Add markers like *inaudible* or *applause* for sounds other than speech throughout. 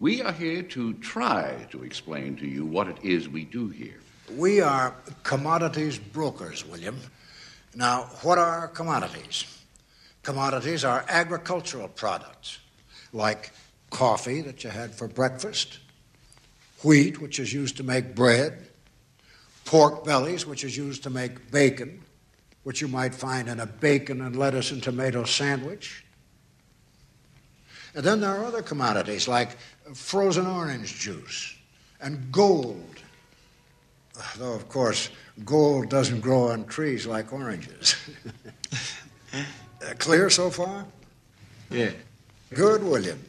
We are here to try to explain to you what it is we do here. We are commodities brokers, William. Now, what are commodities? Commodities are agricultural products like coffee that you had for breakfast, wheat, which is used to make bread, pork bellies, which is used to make bacon, which you might find in a bacon and lettuce and tomato sandwich. And then there are other commodities like frozen orange juice and gold. Though, of course, gold doesn't grow on trees like oranges. *laughs* Clear so far? Yeah. Good, William.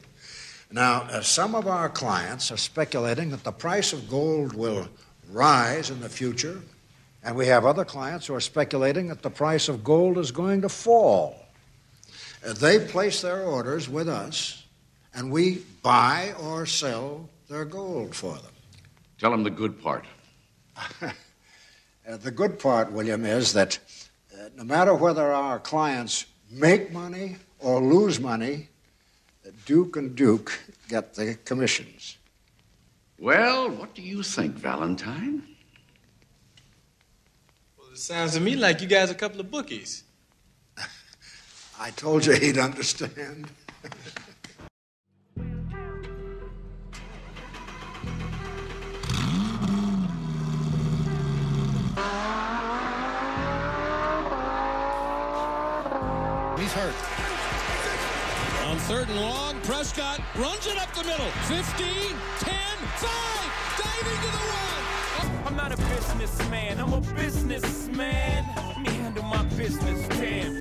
Now, uh, some of our clients are speculating that the price of gold will rise in the future, and we have other clients who are speculating that the price of gold is going to fall. Uh, they place their orders with us, and we buy or sell their gold for them. Tell them the good part. *laughs* Uh, the good part, William, is that uh, no matter whether our clients make money or lose money, Duke and Duke get the commissions. Well, what do you think, Valentine? Well, it sounds to me like you guys are a couple of bookies. I told you he'd understand. He's hurt. On third and long, Prescott runs it up the middle. 15, 10, 5, diving to the one. I'm not a businessman, I'm a businessman. Let me handle my business, damn.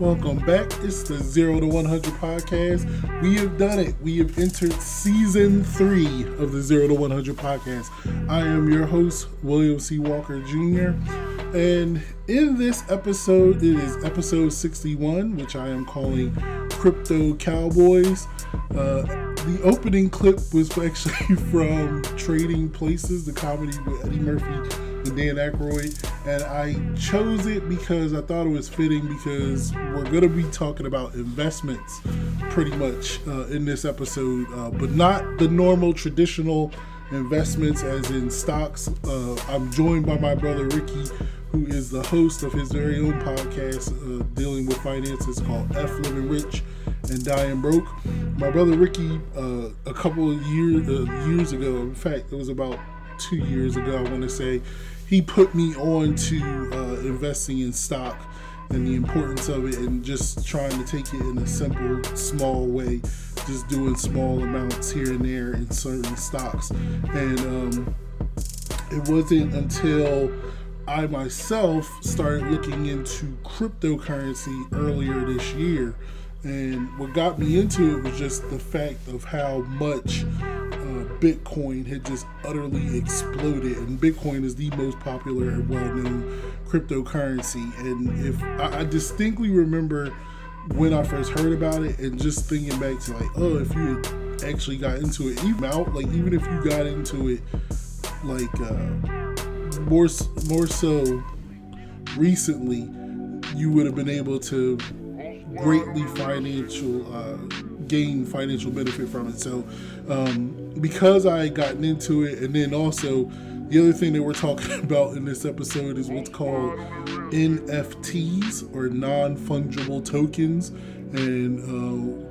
Welcome back. It's the Zero to 100 podcast. We have done it. We have entered season three of the Zero to 100 podcast. I am your host, William C. Walker Jr. And in this episode, it is episode 61, which I am calling Crypto Cowboys. Uh, the opening clip was *laughs* actually from Trading Places, the comedy with Eddie Murphy and Dan Aykroyd, and I chose it because I thought it was fitting because we're going to be talking about investments pretty much uh, in this episode, uh, but not the normal traditional investments as in stocks. Uh, I'm joined by my brother Ricky, who is the host of his very own podcast uh, dealing with finances called F Living Rich and Dying Broke. My brother Ricky, uh, a couple of years uh, years ago, in fact, it was about two years ago, I want to say, he put me on to uh, investing in stock and the importance of it and just trying to take it in a simple, small way, just doing small amounts here and there in certain stocks. And um, it wasn't until I myself started looking into cryptocurrency earlier this year. And what got me into it was just the fact of how much Bitcoin had just utterly exploded. And Bitcoin is the most popular and well known cryptocurrency. And if I, I distinctly remember when I first heard about it and just thinking back to like, oh, if you had actually got into it, even out, like even if you got into it like uh, more more so recently, you would have been able to greatly financial uh, gain financial benefit from it. So um, because I had gotten into it, and then also the other thing that we're talking *laughs* about in this episode is what's called NFTs or non fungible tokens, and uh,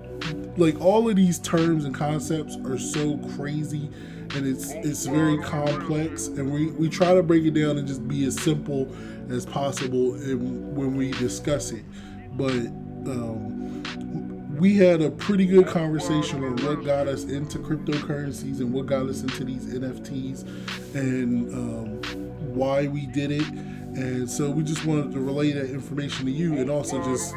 like all of these terms and concepts are so crazy and it's it's very complex and we, we try to break it down and just be as simple as possible in, when we discuss it. But um, we had a pretty good conversation on what got us into cryptocurrencies and what got us into these nfts and um, why we did it and so we just wanted to relay that information to you and also just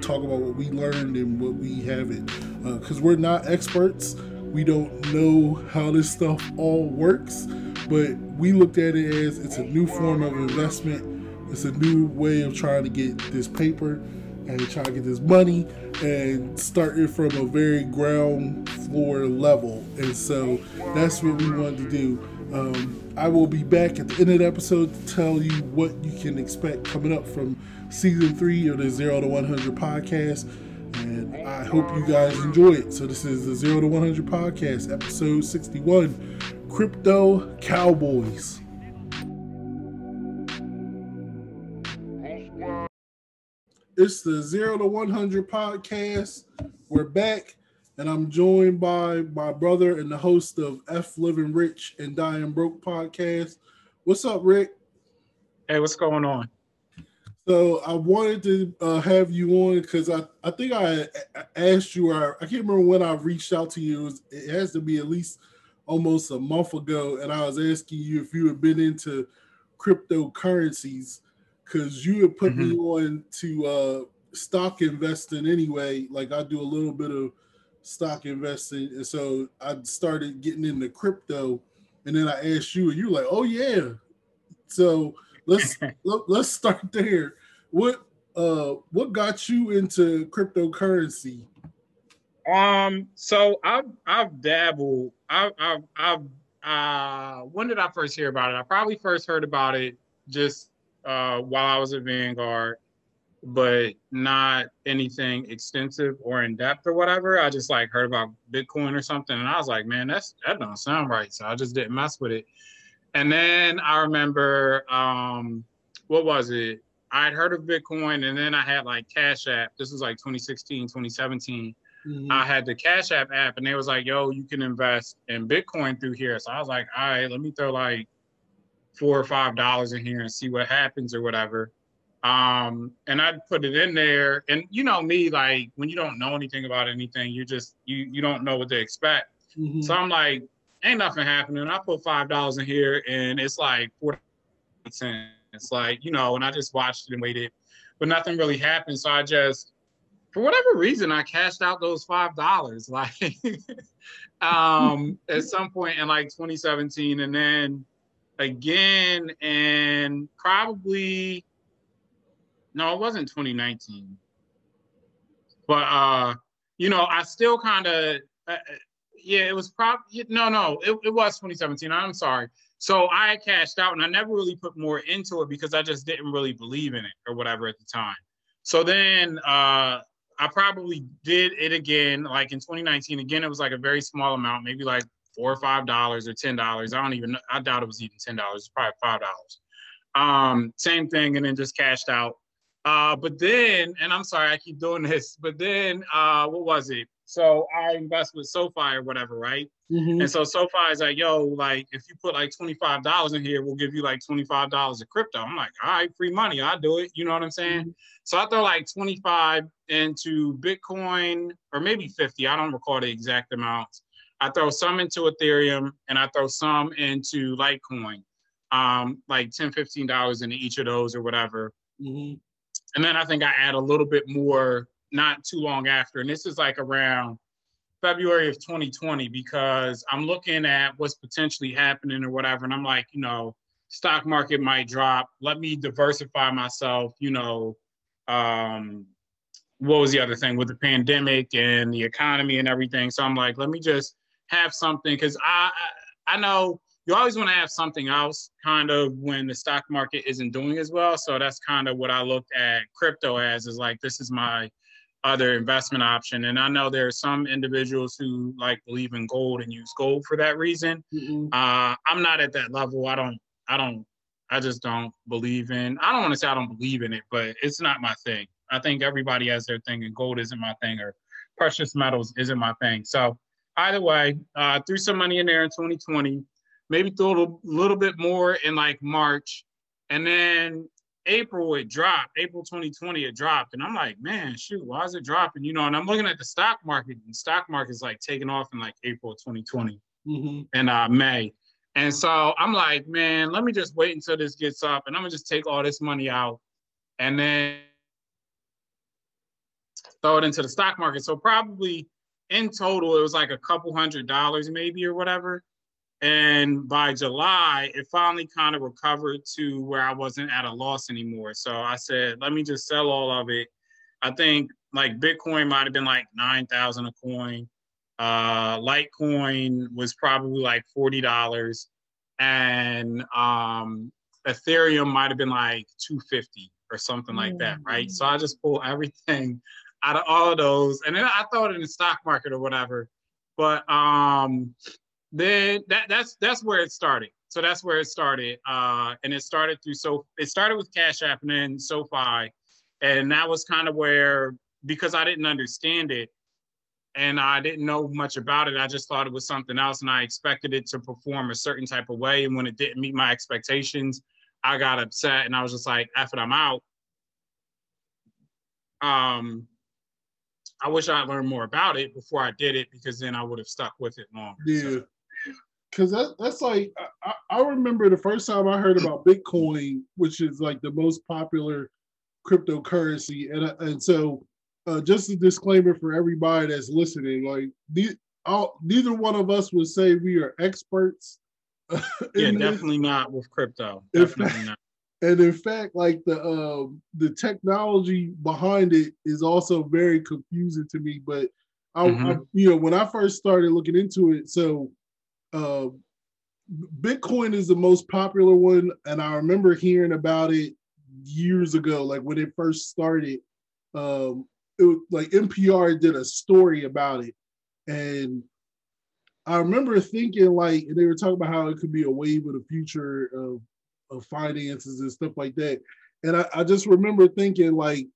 talk about what we learned and what we haven't. Because uh, we're not experts, we don't know how this stuff all works, but we looked at it as it's a new form of investment. It's a new way of trying to get this paper and trying to get this money and start it from a very ground floor level. And so that's what we wanted to do. Um, I will be back at the end of the episode to tell you what you can expect coming up from season three of the Zero to 100 podcast. And I hope you guys enjoy it. So, this is the Zero to 100 podcast, episode 61 Crypto Cowboys. It's the Zero to 100 podcast. We're back and I'm joined by my brother and the host of F Living Rich and Dying Broke podcast. What's up, Rick? Hey, what's going on? So I wanted to uh, have you on because I, I think I asked you, or I can't remember when I reached out to you. It, was, it has to be at least almost a month ago, and I was asking you if you had been into cryptocurrencies because you had put mm-hmm. me on to uh, stock investing anyway. Like I do a little bit of stock investing, and so I started getting into crypto. And then I asked you, and you're like, "Oh yeah." So let's *laughs* let, let's start there. What uh what got you into cryptocurrency? Um, so I've I've dabbled. I've I've, I've uh when did I first hear about it? I probably first heard about it just uh while I was at Vanguard but not anything extensive or in depth or whatever. I just like heard about Bitcoin or something, and I was like, man, that's that don't sound right. So I just didn't mess with it. And then I remember, um, what was it? I had heard of Bitcoin, and then I had like Cash App. This was like 2016, 2017. Mm-hmm. I had the Cash App app, and they was like, "Yo, you can invest in Bitcoin through here." So I was like, "All right, let me throw like four or five dollars in here and see what happens or whatever." Um, and I'd put it in there. And you know me, like when you don't know anything about anything, you just you you don't know what to expect. Mm-hmm. So I'm like, ain't nothing happening. I put five dollars in here and it's like forty cents. It's like, you know, and I just watched it and waited, but nothing really happened. So I just for whatever reason I cashed out those five dollars *laughs* like um at some point in like 2017 and then again and probably no, it wasn't 2019. But uh, you know, I still kind of uh, uh, yeah, it was probably no, no, it, it was 2017. I'm sorry. So I cashed out and I never really put more into it because I just didn't really believe in it or whatever at the time. So then uh, I probably did it again, like in 2019. Again, it was like a very small amount, maybe like four or five dollars or ten dollars. I don't even know. I doubt it was even ten dollars. It's probably five dollars. Um, same thing, and then just cashed out. Uh, but then, and I'm sorry, I keep doing this, but then, uh, what was it? So I invest with SoFi or whatever, right? Mm-hmm. And so SoFi is like, yo, like if you put like $25 in here, we'll give you like $25 of crypto. I'm like, all right, free money, I'll do it. You know what I'm saying? Mm-hmm. So I throw like 25 into Bitcoin or maybe 50. I don't recall the exact amounts. I throw some into Ethereum and I throw some into Litecoin, um, like 10 $15 into each of those or whatever. Mm-hmm. And then I think I add a little bit more not too long after. And this is like around February of 2020 because I'm looking at what's potentially happening or whatever. And I'm like, you know, stock market might drop. Let me diversify myself, you know. Um, what was the other thing with the pandemic and the economy and everything? So I'm like, let me just have something because I I know you always want to have something else kind of when the stock market isn't doing as well. So that's kind of what I looked at crypto as is like, this is my other investment option. And I know there are some individuals who like believe in gold and use gold for that reason. Mm-hmm. Uh, I'm not at that level. I don't, I don't, I just don't believe in, I don't want to say I don't believe in it, but it's not my thing. I think everybody has their thing and gold isn't my thing or precious metals isn't my thing. So either way, uh, threw some money in there in 2020 maybe threw a little bit more in like March. And then April it dropped. April 2020 it dropped. And I'm like, man, shoot, why is it dropping? You know, and I'm looking at the stock market, and stock market's like taking off in like April 2020 mm-hmm. and uh May. And so I'm like, man, let me just wait until this gets up and I'm gonna just take all this money out. And then throw it into the stock market. So probably in total, it was like a couple hundred dollars maybe or whatever. And by July, it finally kind of recovered to where I wasn't at a loss anymore. So I said, let me just sell all of it. I think like Bitcoin might have been like 9,000 a coin. Uh, Litecoin was probably like $40 and um, Ethereum might have been like 250 or something like that, right? So I just pull everything out of all of those, and then I it in the stock market or whatever. But um, then that that's that's where it started. So that's where it started, uh, and it started through so it started with Cash App and then SoFi, and that was kind of where because I didn't understand it and I didn't know much about it. I just thought it was something else, and I expected it to perform a certain type of way. And when it didn't meet my expectations, I got upset, and I was just like, "F it, I'm out." Um, I wish I learned more about it before I did it, because then I would have stuck with it longer. Yeah. So, Cause that, that's like I, I remember the first time I heard about Bitcoin, which is like the most popular cryptocurrency, and and so uh, just a disclaimer for everybody that's listening: like the, all, neither one of us would say we are experts. *laughs* yeah, in this. definitely not with crypto. If- Definitely not. And in fact, like the um the technology behind it is also very confusing to me. But I, I Mhm. you know, when I first started looking into it, so uh, Bitcoin is the most popular one, and I remember hearing about it years ago, like when it first started. Um, it was like NPR did a story about it, and I remember thinking like, and they were talking about how it could be a wave of the future of of finances and stuff like that. And I, I just remember thinking like,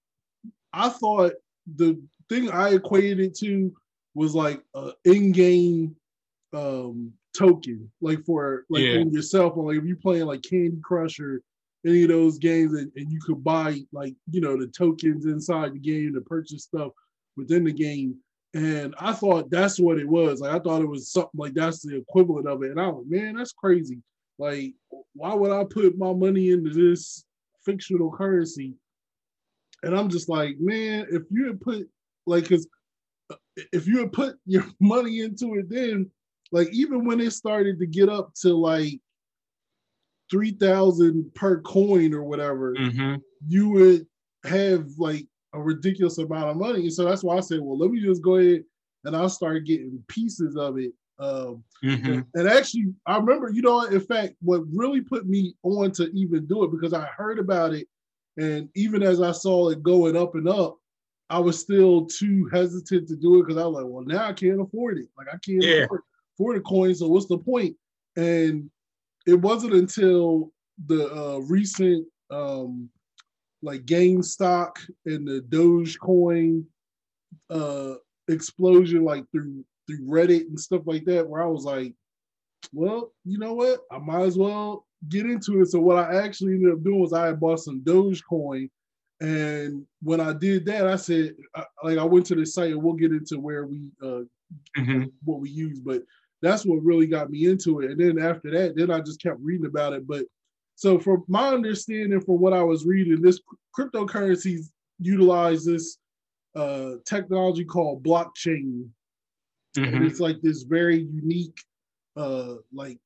I thought the thing I equated it to was like an in-game um token, like for like Yeah. on your cell phone. Like if you're playing like Candy Crush or any of those games and, and you could buy like, you know, the tokens inside the game to purchase stuff within the game. And I thought that's what it was. Like I thought it was something like that's the equivalent of it. And I was like, man, that's crazy. Like, why would I put my money into this fictional currency? And I'm just like, man, if you had put like, cause uh, if you had put *laughs* your money into it, then like even when it started to get up to like three thousand per coin or whatever, Mhm. you would have like a ridiculous amount of money. And so that's why I said, well, let me just go ahead and I'll start getting pieces of it. Um, Mhm. and actually, I remember, you know, in fact, what really put me on to even do it because I heard about it, and even as I saw it going up and up, I was still too hesitant to do it because I was like, well, now I can't afford it. Like I can't Yeah. afford, afford a coin, so what's the point? And it wasn't until the uh, recent um, like GameStop and the Dogecoin uh, explosion, like through through Reddit and stuff like that, where I was like, well, you know what? I might as well get into it. So what I actually ended up doing was I had bought some Dogecoin. And when I did that, I said, I, like, I went to the site and we'll get into where we, uh, Mhm. what we use, but that's what really got me into it. And then after that, then I just kept reading about it. But so from my understanding, from what I was reading, this cryptocurrencies utilize this uh, technology called blockchain and Mhm. it's like this very unique uh like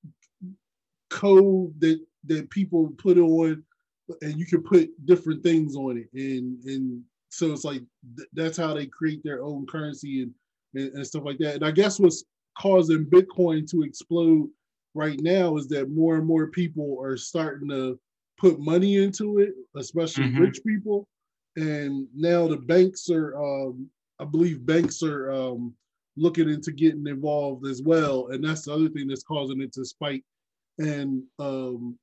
code that that people put on and you can put different things on it and and so it's like th- that's how they create their own currency and, and and stuff like that and i guess what's causing bitcoin to explode right now is that more and more people are starting to put money into it especially Mhm. rich people and now the banks are um i believe banks are um looking into getting involved as well. And that's the other thing that's causing it to spike. And um,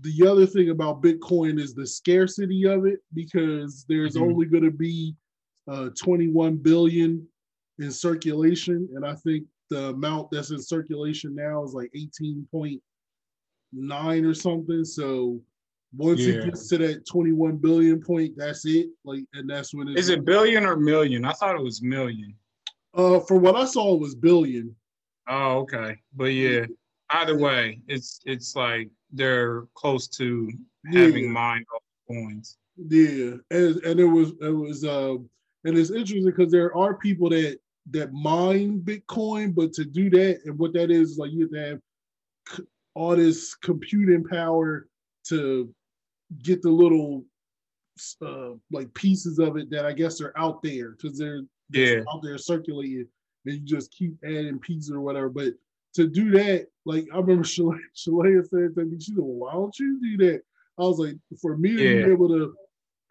the other thing about Bitcoin is the scarcity of it because there's Mhm. only going to be uh, 21 billion in circulation. And I think the amount that's in circulation now is like 18.9 or something. So once Yeah. it gets to that 21 billion point, that's it. Like, and that's when it's Is it billion or million? I thought it was million. Uh, for what I saw, it was billion. Oh, okay. But yeah, either way, it's it's like they're close to having Yeah. mined all coins. Yeah, and and it was it was uh, and it's interesting because there are people that that mine Bitcoin, but to do that and what that is, like you have to have all this computing power to get the little uh, like pieces of it that I guess are out there because they're Yeah. out there circulating, and you just keep adding pieces or whatever. But to do that, like I remember *laughs* Shalaya said to me, she said, well, "Why don't you do that?" I was like, for me to Yeah. be able to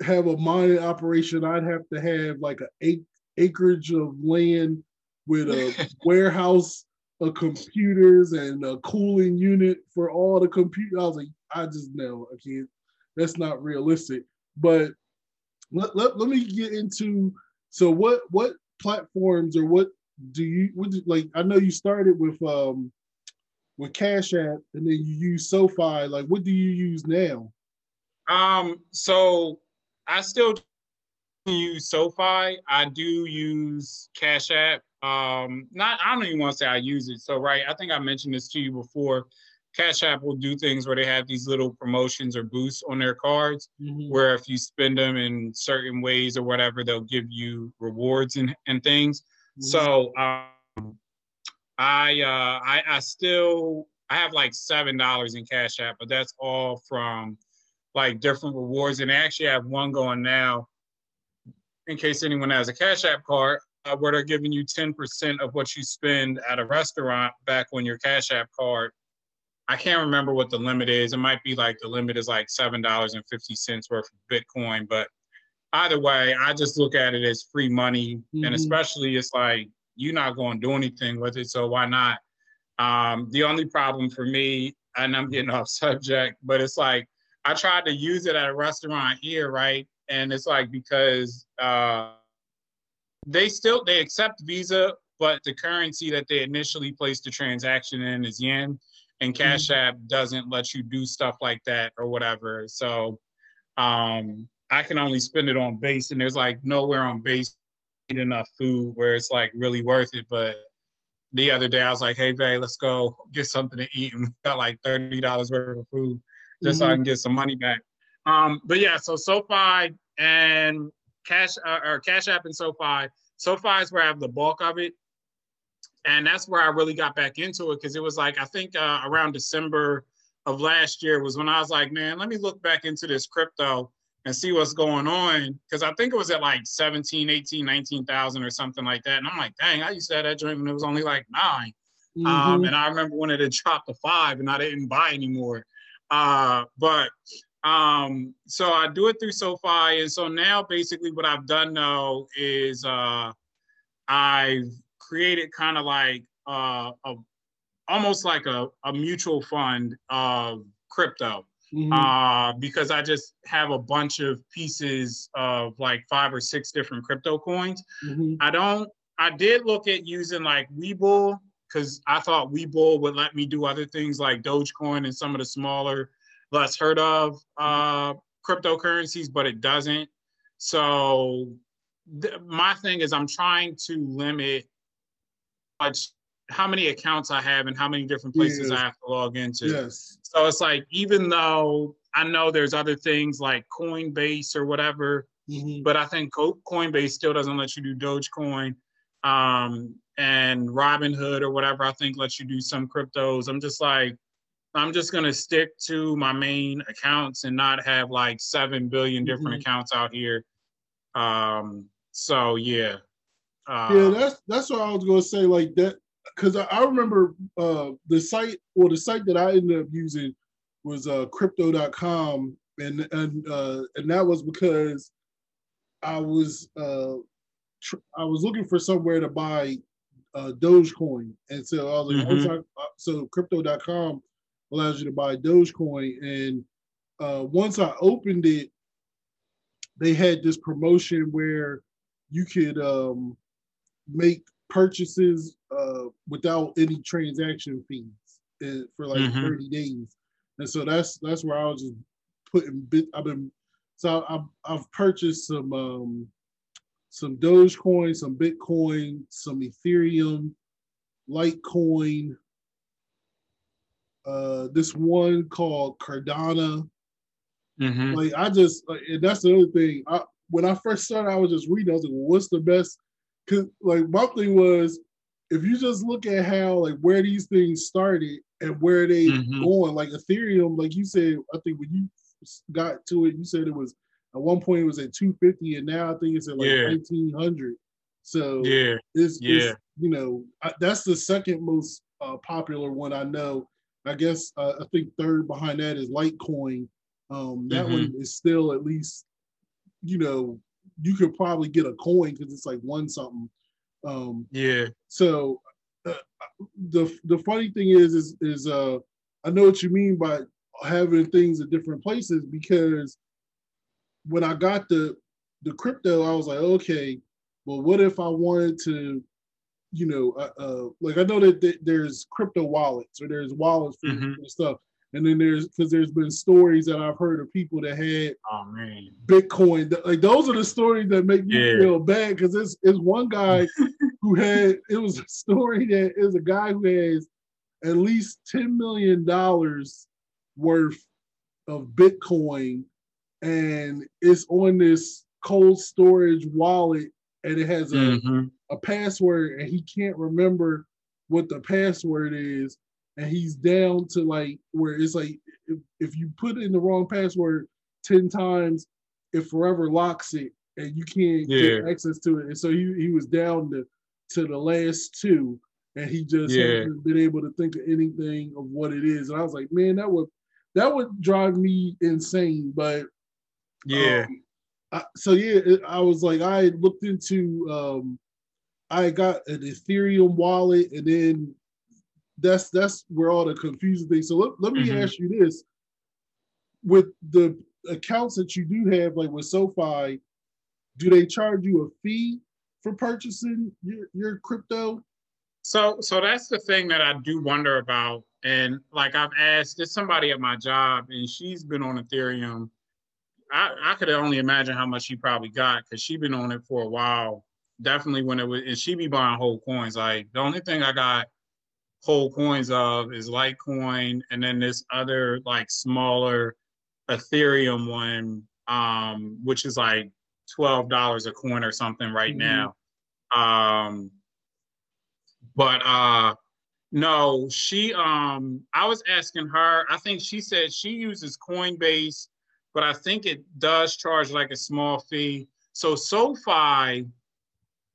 have a mining operation, I'd have to have like an ac- acreage of land with a *laughs* warehouse of computers and a cooling unit for all the compute. I was like, I just know I can't. That's not realistic. But let, let, let me get into so what what platforms or what do you what do, like I know you started with um with Cash App and then you use SoFi. Like what do you use now? Um, so I still use SoFi. I do use Cash App. Um, not I don't even want to say I use it. So right, I think I mentioned this to you before. Cash App will do things where they have these little promotions or boosts on their cards, where if you spend them in certain ways or whatever, they'll give you rewards and, and things. So um, I uh I, I still I have like seven dollars in Cash App, but that's all from like different rewards. And I actually have one going now, in case anyone has a Cash App card, uh, where they're giving you 10% of what you spend at a restaurant back on your Cash App card. I can't remember what the limit is. It might be like the limit is like seven dollars and fifty cents worth of Bitcoin, but either way, I just look at it as free money, Mhm. and especially it's like you're not going to do anything with it, so why not? Um, the only problem for me, and I'm getting *laughs* off subject, but it's like I tried to use it at a restaurant here, right? And it's like because uh, they still they accept Visa, but the currency that they initially placed the transaction in is yen, and Cash App doesn't let you do stuff like that or whatever. So um, I can only spend it on base, and there's like nowhere on base enough food where it's like really worth it. But the other day I was like, hey, babe, let's go get something to eat, and we got like thirty dollars worth of food just so I can get some money back. Um, but yeah, so SoFi and Cash uh, or Cash App and SoFi. SoFi is where I have the bulk of it, and that's where I really got back into it because it was like I think uh, around December of last year was when I was like, man, let me look back into this crypto and see what's going on because I think it was at like 17, 18, 19,000 or something like that. And I'm like, dang, I used to have that joint when it was only like 9 Mm-hmm. Um, and I remember when it had dropped to five and I didn't buy anymore. Uh, but um, so I do it through SoFi. And so now basically what I've done now is uh, I've created kind of like uh, a, almost like a, a mutual fund of crypto Mhm. uh, because I just have a bunch of pieces of like five or six different crypto coins. Mhm. I don't. I did look at using like Webull because I thought Webull would let me do other things like Dogecoin and some of the smaller, less heard of uh, cryptocurrencies, but it doesn't. So th- my thing is, I'm trying to limit how many accounts I have and how many different places Yes. I have to log into. Yes. So it's like even though I know there's other things like Coinbase or whatever, Mhm. but I think Coinbase still doesn't let you do Dogecoin. Um, and Robinhood or whatever I think lets you do some cryptos. I'm just like, I'm just gonna stick to my main accounts and not have like seven billion different Mhm. accounts out here. Um, so yeah. Yeah, that's that's what I was gonna say. Like that, because I, I remember uh, the site or the site that I ended up using was uh, crypto.com, and and uh, and that was because I was uh, tr- I was looking for somewhere to buy uh, Dogecoin, and so I was like, once I, uh, so crypto.com allows you to buy Dogecoin, and uh, once I opened it, they had this promotion where you could um, make purchases uh, without any transaction fees uh, for like Mhm. 30 days. And so that's that's where I was just putting bit I've been so I've I've purchased some um some Dogecoin, some Bitcoin, some Ethereum, Litecoin, uh this one called Cardano. mhm. Like I just like, and that's the other thing. I when I first started, I was just reading. I was like, well, "What's the best?" Because like my thing was, if you just look at how like where these things started and where they Mhm. going, like Ethereum, like you said, I think when you got to it, you said it was at one point it was at two fifty, and now I think it's at like Yeah. nineteen hundred. So Yeah. it's, Yeah. it's you know I, that's the second most uh, popular one I know. I guess uh, I think third behind that is Litecoin. Um, that Mhm. one is still at least you know you could probably get a coin because it's like one something. Um, Yeah. so uh, the the funny thing is is is uh I know what you mean by having things in different places because when I got the the crypto, I was like, okay, well, what if I wanted to, you know, uh, uh like I know that th- there's crypto wallets or there's wallets for, Mhm. for stuff, and then there's because there's been stories that I've heard of people that had Oh man. Bitcoin. Like those are the stories that make me Yeah. feel bad because it's it's one guy *laughs* who had it was a story that is a guy who has at least ten million dollars worth of Bitcoin, and it's on this cold storage wallet, and it has a, Mhm. a password, and he can't remember what the password is, and he's down to like where it's like if, if you put in the wrong password ten times, it forever locks it, and you can't get access to it. And so he he was down to to the last two, and he just Yeah. hasn't been able to think of anything of what it is. And I was like, man, that would that would drive me insane. But Yeah. um, I, so yeah, it, I was like, I looked into, um, I got an Ethereum wallet, and then that's that's where all the confusing things. So let, let me Mhm. ask you this: with the accounts that you do have, like with SoFi, do they charge you a fee for purchasing your, your crypto? So so that's the thing that I do wonder about. And like I've asked, there's somebody at my job and she's been on Ethereum. I, I could only imagine how much she probably got because she's been on it for a while. Definitely when it was and she be buying whole coins. Like the only thing I got whole coins of is Litecoin and then this other like smaller Ethereum one, um, which is like twelve dollars a coin or something right Mhm. now. Um but uh no she um i was asking her i think she said she uses coinbase but i think it does charge like a small fee so sofi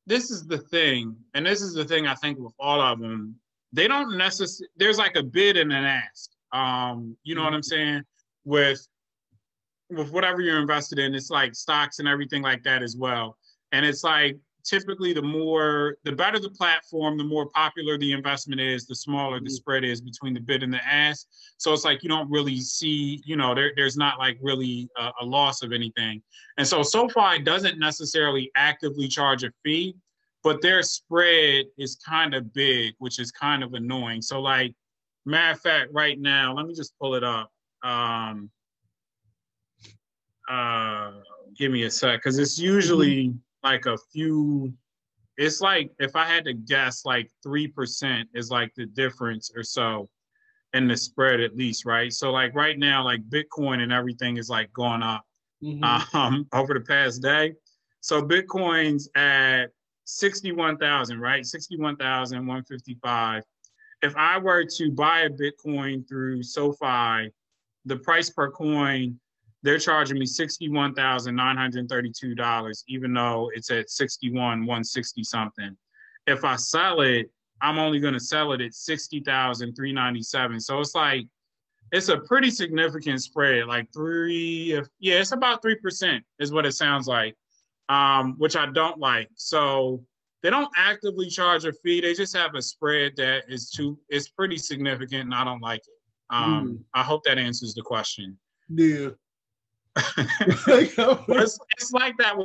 this is the thing and this is the thing i think with all of them they don't necessarily there's like a bid and an ask. Um you know what i'm saying? With with whatever you're invested in it's like stocks and everything like that as well. And it's like typically the more the better the platform the more popular the investment is the smaller the spread is between the bid and the ask. So it's like you don't really see you know there, there's not like really a, a loss of anything. And so sofi doesn't necessarily actively charge a fee but their spread is kind of big which is kind of annoying. So like matter of fact right now let me just pull it up. Um uh give me a sec because it's usually like a few it's like if i had to guess like 3% is like the difference or so in the spread at least right? So like right now like bitcoin and everything is like going up Mhm. um *laughs* over the past day. So bitcoin's at 61,000 right 61,155 if i were to buy a bitcoin through sofi the price per coin they're charging me sixty-one thousand nine hundred thirty-two dollars, even though it's at sixty-one one sixty something. If I sell it, I'm only going to sell it at sixty thousand three ninety-seven. So it's like it's a pretty significant spread, like three. Yeah, it's about three percent is what it sounds like, um, which I don't like. So they don't actively charge a fee; they just have a spread that is too. It's pretty significant, and I don't like it. Um, I hope that answers the question. Yeah. *laughs* It's, it's like that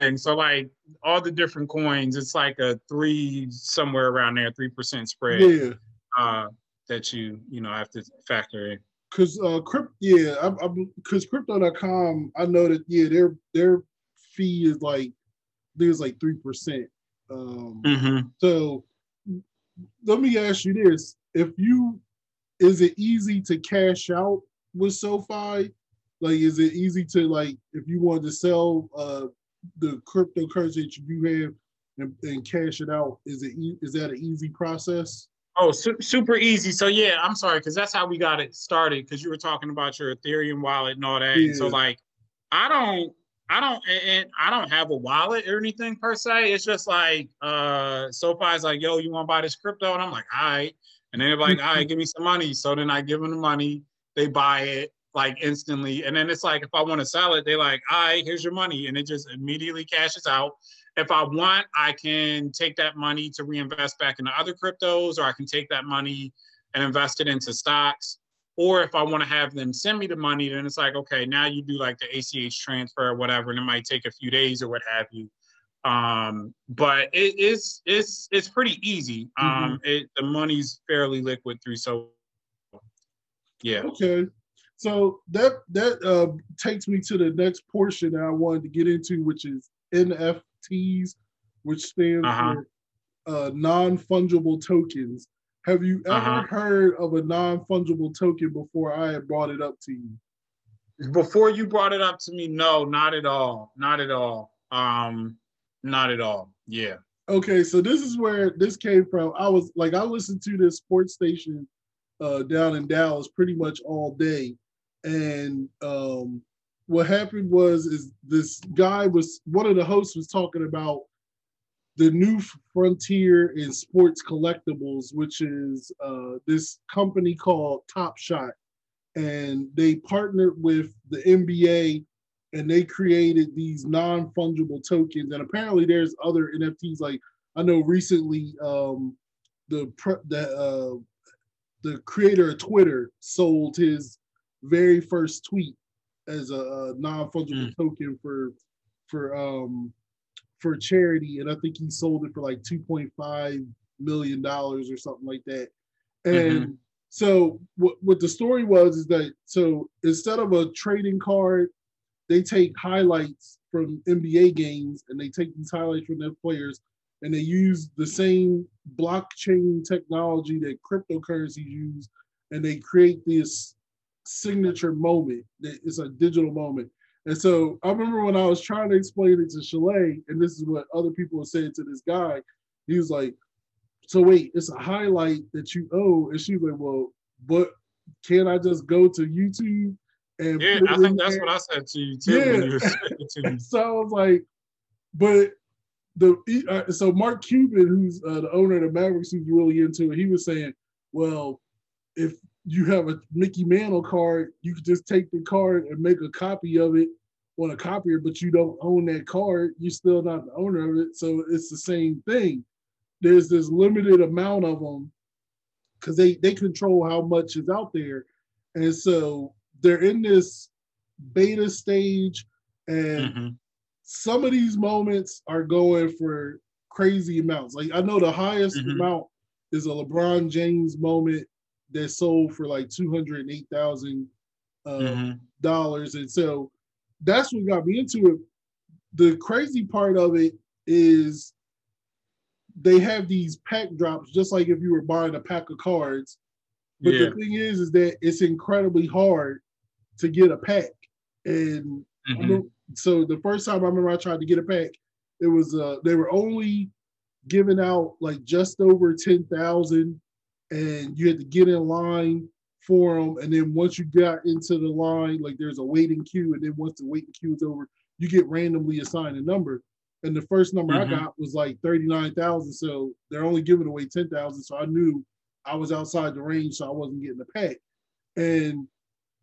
thing. So like all the different coins, it's like a three somewhere around there, three percent spread yeah. uh, that you you know have to factor in. Cause uh crypt yeah, I'm, I'm cause crypto.com, I know that yeah, their their fee is like there's like three percent. Um Mm-hmm. so let me ask you this. If you is it easy to cash out with SoFi? Like is it easy to like if you wanted to sell uh the cryptocurrency that you have and, and cash it out, is it e- is that an easy process? Oh, su- super easy. So yeah, I'm sorry because that's how we got it started. Because you were talking about your Ethereum wallet and all that. And so like, I don't, I don't, and- I don't have a wallet or anything per se. It's just like, uh, SoFi's like, yo, you want to buy this crypto? And I'm like, all right. And then they're like, all right, give me some money. So then I give them the money. They buy it like instantly. And then it's like, if I want to sell it, they like, all right, here's your money. And it just immediately cashes out if I want, I can take that money to reinvest back into other cryptos, or I can take that money and invest it into stocks. Or if I want to have them send me the money, then it's like, okay, now you do like the ACH transfer or whatever, and it might take a few days or what have you. Um, but it is it's it's pretty easy. Um, it the money's fairly liquid through so yeah. Okay. So that that uh, takes me to the next portion that I wanted to get into, which is NFTs, which stands Uh-huh. for uh, non-fungible tokens. Have you ever Uh-huh. heard of a non-fungible token before I had brought it up to you? Before you brought it up to me, no, not at all. Not at all. Um, not at all. Yeah. Okay, so this is where this came from. I was like, I listened to this sports station uh, down in Dallas pretty much all day, and um, what happened was is this guy was one of the hosts was talking about the new frontier in sports collectibles, which is uh, this company called Top Shot, and they partnered with the NBA and they created these non-fungible tokens. And apparently there's other nfts like i know recently um the the uh the creator of twitter sold his very first tweet as a, a non-fungible token for for um for charity and i think he sold it for like 2.5 million dollars or something like that and mm-hmm. so what, what the story was is that so instead of a trading card they take highlights from NBA games and they take these highlights from their players and they use the same blockchain technology that cryptocurrencies use and they create this signature moment. that It's a digital moment. And so I remember when I was trying to explain it to Chalet, and this is what other people were saying to this guy, he was like, So wait, it's a highlight that you owe. And she was like, Well, but can't I just go to YouTube and Yeah, I think that's there? what I said to you too Yeah. you to me. *laughs* so I was like, but the uh, so Mark Cuban, who's uh, the owner of the Mavericks, who's really into it, he was saying, well, if you have a Mickey Mantle card, you could just take the card and make a copy of it on a copier, but you don't own that card. You're still not the owner of it, so it's the same thing. There's this limited amount of them because they they control how much is out there, and so they're in this beta stage, and Mhm. some of these moments are going for crazy amounts. Like I know the highest Mhm. amount is a LeBron James moment that sold for like two hundred and eight thousand uh, Mhm. dollars, and so that's what got me into it. The crazy part of it is they have these pack drops, just like if you were buying a pack of cards. But Yeah. the thing is, is that it's incredibly hard to get a pack, and Mhm. remember- so the first time I remember I tried to get a pack, it was uh they were only giving out like just over ten thousand, and you had to get in line for them. And then once you got into the line, like there's a waiting queue, and then once the waiting queue is over, you get randomly assigned a number. And the first number Mhm. I got was like thirty nine thousand, so they're only giving away ten thousand. So I knew I was outside the range, so I wasn't getting the pack. And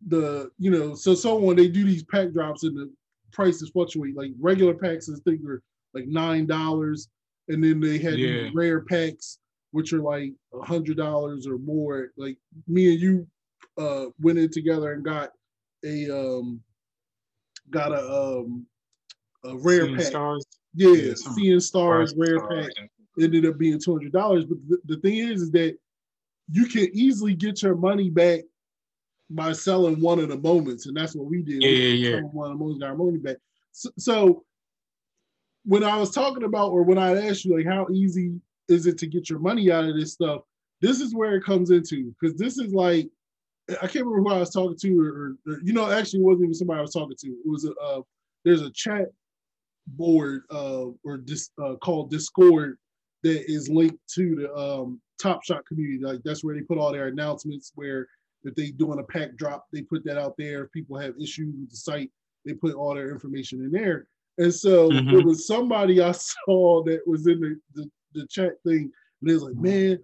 the you know so so on they do these pack drops and the prices fluctuate like regular packs i think are like nine dollars and then they had Yeah. rare packs which are like a hundred dollars or more like me and you uh went in together and got a um got a um a rare Seeing pack stars. yeah, Yeah, seeing stars Stars, rare stars. pack ended up being two hundred dollars. But the, the thing is, is that you can easily get your money back by selling one of the moments, and that's what we did. Yeah, We yeah, yeah. One of the moments got our money back. So, so when I was talking about, or when I asked you, like, how easy is it to get your money out of this stuff? This is where it comes into because this is like I can't remember who I was talking to, or, or you know, actually, it wasn't even somebody I was talking to. It was a uh, there's a chat board uh, or dis, uh, called Discord that is linked to the um, Top Shot community. Like that's where they put all their announcements. Where if they doing a pack drop, they put that out there. If people have issues with the site, they put all their information in there. And so Mhm. there was somebody I *laughs* saw that was in the, the, the chat thing, and was like, "Man,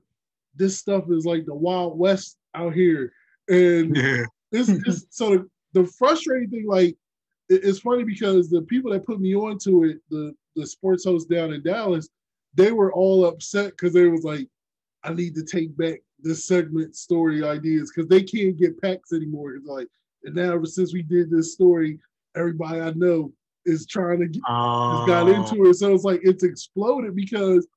this stuff is like the Wild West out here." And Yeah. this *laughs* is so the, the frustrating thing, like it- it's funny because the people that put me onto it, the the sports host down in Dallas, they were all upset because they was like, I need to take back this segment story ideas because they can't get packs anymore. It's like, and now ever since we did this story, everybody I know is trying to get has got Oh. into it. So it's like it's exploded because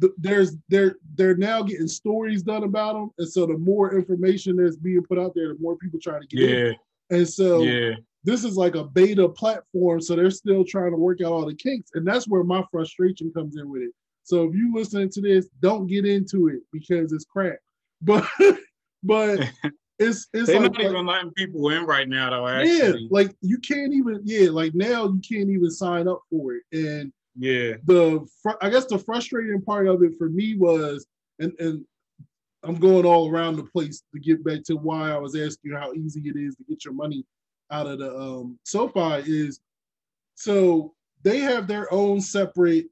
the, there's they're they're now getting stories done about them, and so the more information that's being put out there, the more people trying to get in. Yeah. And so Yeah. this is like a beta platform, so they're still trying to work out all the kinks, and that's where my frustration comes in with it. So if you listening to this, don't get into it because it's crap. *laughs* But but *laughs* it's it's They're like, not even letting people in right now, though. yeah, like you can't even yeah, like now you can't even sign up for it, and Yeah. the fr- I guess the frustrating part of it for me was, and and I'm going all around the place to get back to why I was asking you how easy it is to get your money out of the um SoFi is, so they have their own separate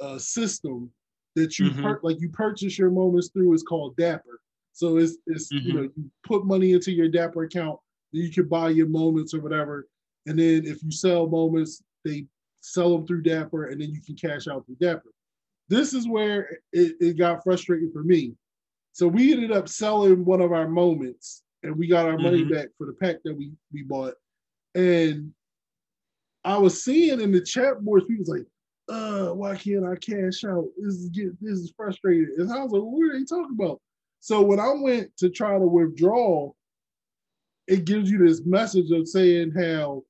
uh system that you Mhm. per- like you purchase your moments through. It's called Dapper. So it's it's you Mhm. know you put money into your Dapper account, then you can buy your moments or whatever, and then if you sell moments, they sell them through Dapper, and then you can cash out through Dapper. This is where it, it got frustrating for me. So we ended up selling one of our moments, and we got our money Mhm. back for the pack that we we bought. And I was seeing in the chat boards, people was like, "Uh, why can't I cash out? This is get this is frustrating." And I was like, "What are they talking about?" So when I went to try to withdraw, it gives you this message of saying how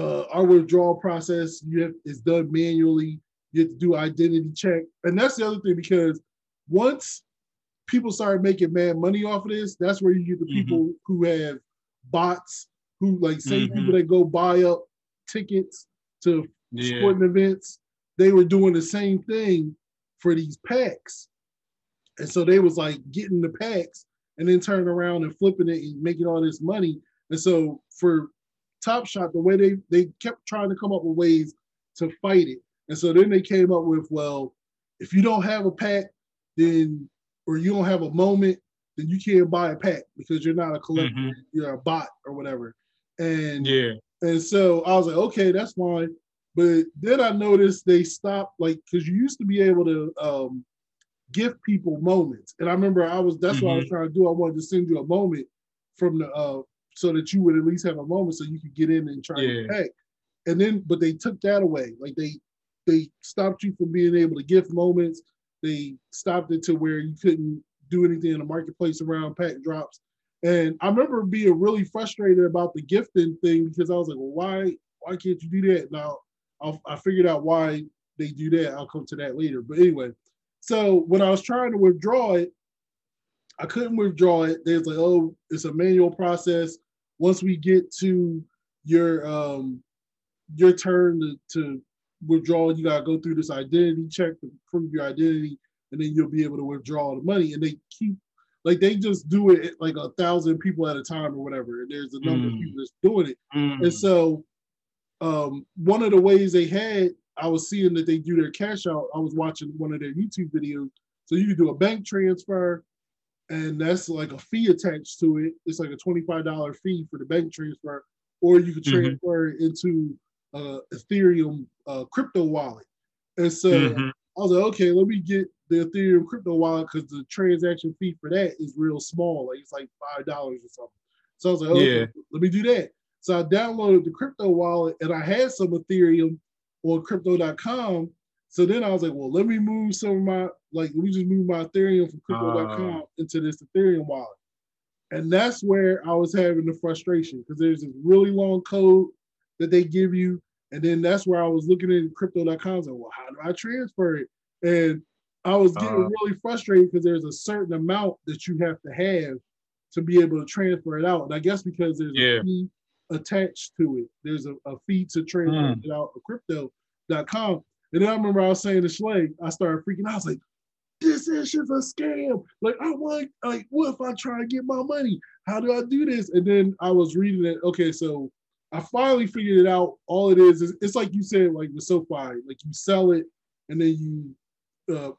uh, our withdrawal process you have, is done manually. You have to do identity check, and that's the other thing because once people start making mad money off of this, that's where you get the Mhm. people who have bots who like same Mhm. people that go buy up tickets to Yeah. sporting events. They were doing the same thing for these packs, and so they was like getting the packs and then turning around and flipping it and making all this money. And so for Top Shot, the way they they kept trying to come up with ways to fight it. And so then they came up with, well, if you don't have a pack, then or you don't have a moment, then you can't buy a pack because you're not a collector, Mhm. you're a bot or whatever. And Yeah. and so I was like, okay, that's fine. But then I noticed they stopped, like, because you used to be able to um, give people moments. And I remember I was, that's what I was trying to do. I wanted to send you a moment from the, uh, so that you would at least have a moment so you could get in and try Yeah. to pack. And then, but they took that away. Like they, they stopped you from being able to gift moments. They stopped it to where you couldn't do anything in the marketplace around pack drops. And I remember being really frustrated about the gifting thing because I was like, well, why why can't you do that? Now I'll, I figured out why they do that. I'll come to that later. But anyway, so when I was trying to withdraw it, I couldn't withdraw it. There's like, oh, it's a manual process. Once we get to your um your turn to, to withdraw, you gotta go through this identity check to prove your identity, and then you'll be able to withdraw the money. And they keep like they just do it like a thousand people at a time or whatever. And there's a number of Mm. people that's doing it. Mm. And so um, one of the ways they had, I was seeing that they do their cash out. I was watching one of their YouTube videos. So you can do a bank transfer, and that's like a fee attached to it. It's like a $25 fee for the bank transfer, or you can Mhm. transfer it into uh, Ethereum uh, crypto wallet. And so Mhm. I was like, okay, let me get the Ethereum crypto wallet because the transaction fee for that is real small. Like it's like five dollars or something. So I was like, okay, Yeah. let me do that. So I downloaded the crypto wallet and I had some Ethereum on crypto.com. So then I was like, well, let me move some of my like let me just move my Ethereum from crypto.com into this Ethereum wallet. And that's where I was having the frustration because there's this really long code that they give you. And then that's where I was looking at crypto.com. I was like, well, how do I transfer it? And I was getting Uh. really frustrated because there's a certain amount that you have to have to be able to transfer it out. And I guess because there's Yeah. a fee attached to it. There's a, a fee to transfer it out of crypto.com. And then I remember I was saying to Schley, I started freaking out. I was like, this is just a scam. Like, I want, like, what if I try to get my money? How do I do this? And then I was reading it. Okay, so I finally figured it out. All it is is it's like you said, like with SoFi, like you sell it and then you uh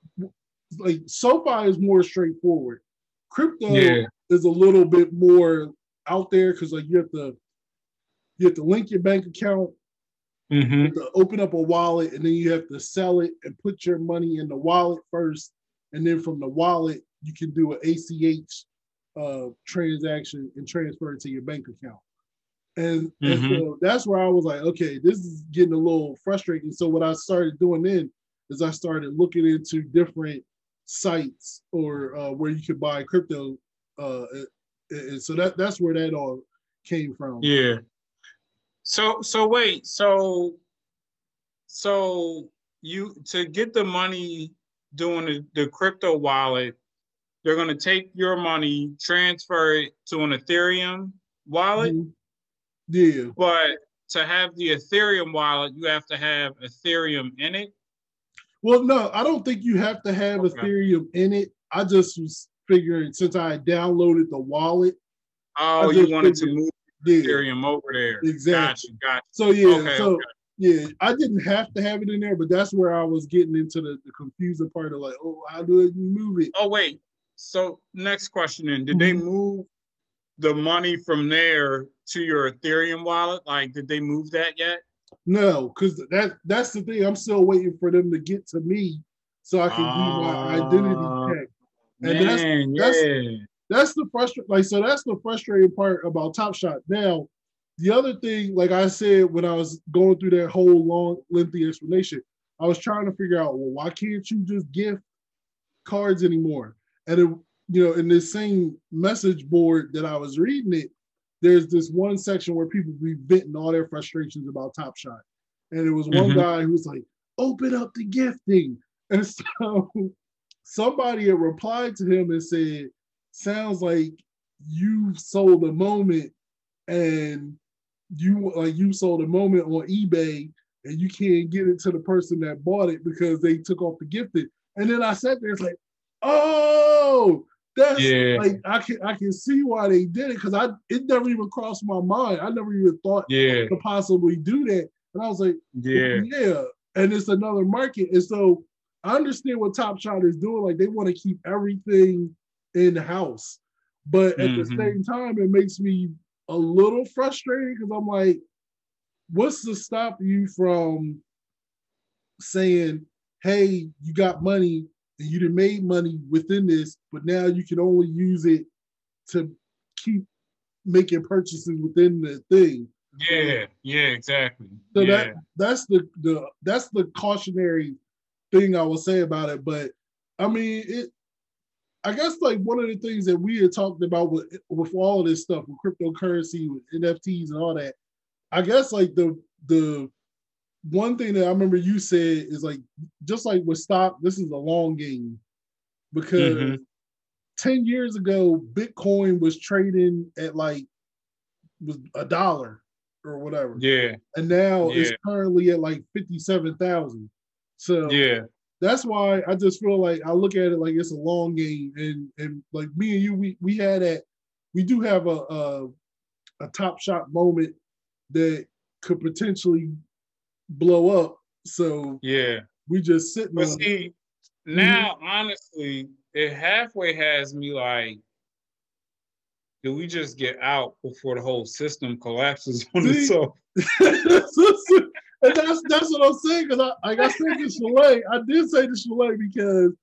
like SoFi is more straightforward. Crypto Yeah. is a little bit more out there because like you have to you have to link your bank account, Mm-hmm. have to open up a wallet, and then you have to sell it and put your money in the wallet first, and then from the wallet you can do an ACH uh, transaction and transfer it to your bank account. And, and Mhm. so that's where I was like, okay, this is getting a little frustrating. So what I started doing then is I started looking into different sites or uh, where you could buy crypto. Uh, and, and so that that's where that all came from. Yeah. So so wait, so so you to get the money doing the, the crypto wallet, they're gonna take your money, transfer it to an Ethereum wallet, Mhm. Yeah. but to have the Ethereum wallet, you have to have Ethereum in it. Well, no, I don't think you have to have Okay. Ethereum in it. I just was figuring since I downloaded the wallet, Oh, you wanted to move yeah. Ethereum over there. Exactly. Gotcha, gotcha. So yeah, Okay, so okay. yeah, I didn't have to have it in there, but that's where I was getting into the, the confusing part of like, oh, how do I move it? Oh wait. So next question then. Did they Mhm. move the money from there to your Ethereum wallet? Like did they move that yet? No, because that that's the thing. I'm still waiting for them to get to me so I can do my Ah, identity check. And that's- Man, that's- yeah. That's the frustrating like so that's the frustrating part about Top Shot. Now, the other thing, like I said when I was going through that whole long, lengthy explanation, I was trying to figure out, well, why can't you just gift cards anymore? And it, you know, in this same message board that I was reading it, there's this one section where people be venting all their frustrations about Top Shot. And it was one Mhm. guy who was like, open up the gifting. And *laughs* so somebody had replied to him and said, sounds like you sold a moment and you like you sold a moment on eBay and you can't get it to the person that bought it because they took off the gifted. And then I sat there, it's like, oh, that's Yeah. like I can I can see why they did it because I it never even crossed my mind. I never even thought Yeah. to possibly do that. And I was like, Yeah. yeah, and it's another market. And so I understand what Top Shot is doing. Like they want to keep everything in house, but at the Mhm. same time, it makes me a little frustrated because I'm like, what's to stop you from saying, "Hey, you got money and you done made money within this, but now you can only use it to keep making purchases within the thing." Yeah. Yeah, exactly. So yeah. that that's the the that's the cautionary thing I will say about it. But I mean, it. I guess like one of the things that we had talked about with with all of this stuff with cryptocurrency, with NFTs and all that. I guess like the the one thing that I remember you said is like just like with stock, this is a long game because Mhm. ten years ago Bitcoin was trading at like was a dollar or whatever yeah. and now it's currently at like 57,000. So Yeah. That's why I just feel like I look at it like it's a long game and and like me and you we we had that we do have a a, a top shot moment that could potentially blow up. So Yeah. we just sitting But on it. see, now honestly, it halfway has me like, do we just get out before the whole system collapses on See? itself? *laughs* *laughs* and that's that's what I'm saying because I like I said to Chalet, I did say to Chalet because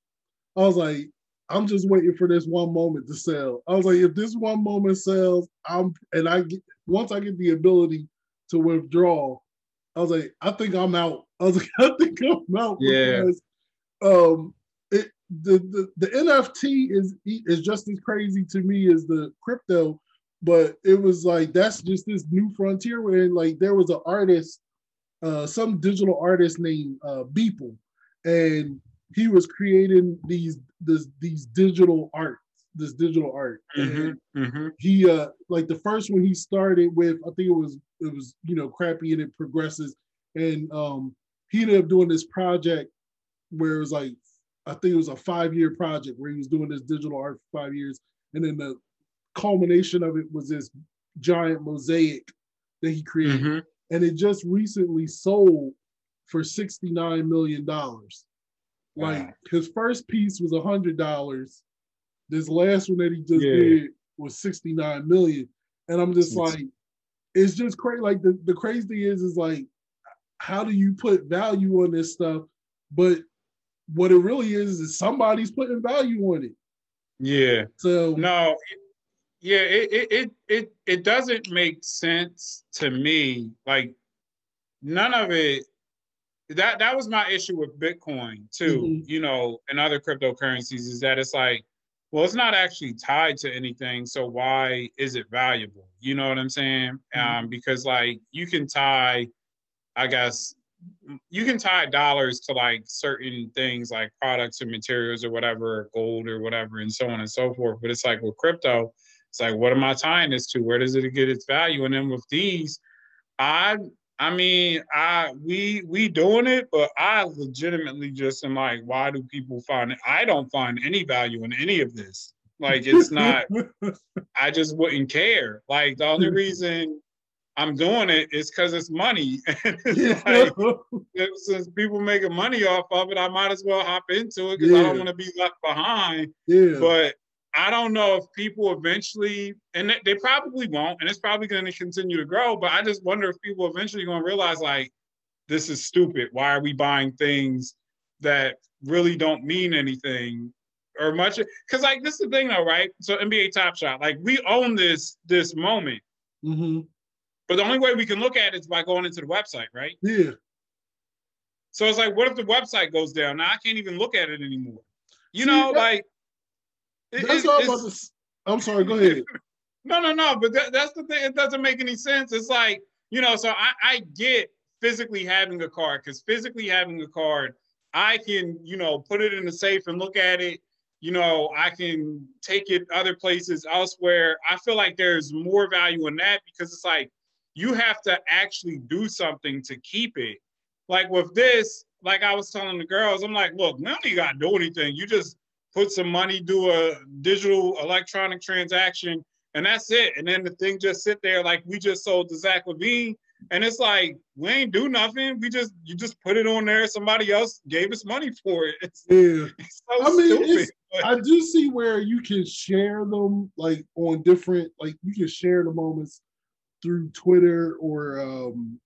I was like, I'm just waiting for this one moment to sell. I was like, if this one moment sells, I'm and I get once I get the ability to withdraw, I was like, I think I'm out. I was like, *laughs* I think I'm out Yeah. because um it the, the the NFT is is just as crazy to me as the crypto, but it was like that's just this new frontier where like there was an artist, uh, some digital artist named uh, Beeple, and he was creating these this, these digital art this digital art. hmm And hmm he uh like the first one he started with, I think it was it was you know crappy and it progresses, and um he ended up doing this project where it was like I think it was a five year project where he was doing this digital art for five years, and then the culmination of it was this giant mosaic that he created, hmm and it just recently sold for sixty nine million dollars. Like Wow. his first piece was a hundred dollars. This last one that he just Yeah. did was sixty nine million, and I'm just like, it's just crazy. Like the the crazy thing is, is like, how do you put value on this stuff? But what it really is is somebody's putting value on it. Yeah. So No, yeah, it, it it it it doesn't make sense to me. Like none of it. That that was my issue with Bitcoin too. Mhm. You know, and other cryptocurrencies is that it's like, well, it's not actually tied to anything. So why is it valuable? You know what I'm saying? Um, because like you can tie, I guess, you can tie dollars to like certain things like products or materials or whatever, gold or whatever, and so on and so forth. But it's like with crypto, it's like, what am I tying this to? Where does it get its value? And then with these, I I mean, I we we doing it, but I legitimately just am like, why do people find it? I don't find any value in any of this. Like it's not *laughs* I just wouldn't care. Like the only *laughs* reason I'm doing it is because it's money. *laughs* It's like, since people making money off of it, I might as well hop into it because I don't want to be left behind. yeah, But I don't know if people eventually, and they- probably won't, and it's probably going to continue to grow. But I just wonder if people eventually going to realize like, this is stupid. Why are we buying things that really don't mean anything or much? Because like this is the thing though, right? So NBA Top Shot, like we own this this moment, hmm but the only way we can look at it is by going into the website, right? yeah. So it's like, what if the website goes down? Now I can't even look at it anymore. You See, know, that- like it- That's it- all I'm about to. s- I'm sorry. Go ahead. *laughs* No, no, no. But that, that's the thing. It doesn't make any sense. It's like, you know, so I, I get physically having a card because physically having a card, I can, you know, put it in the safe and look at it. You know, I can take it other places elsewhere. I feel like there's more value in that because it's like you have to actually do something to keep it. Like with this, like I was telling the girls, I'm like, look, we don't even got to do anything. You just put some money, do a digital electronic transaction, and that's it. And then the thing just sit there like we just sold to Zach LaVine. And it's like we ain't do nothing. We just you just put it on there. Somebody else gave us money for it. *laughs* It's, Yeah. it's so I mean, stupid. it's- but- I do see where you can share them like on different like you can share the moments through Twitter or um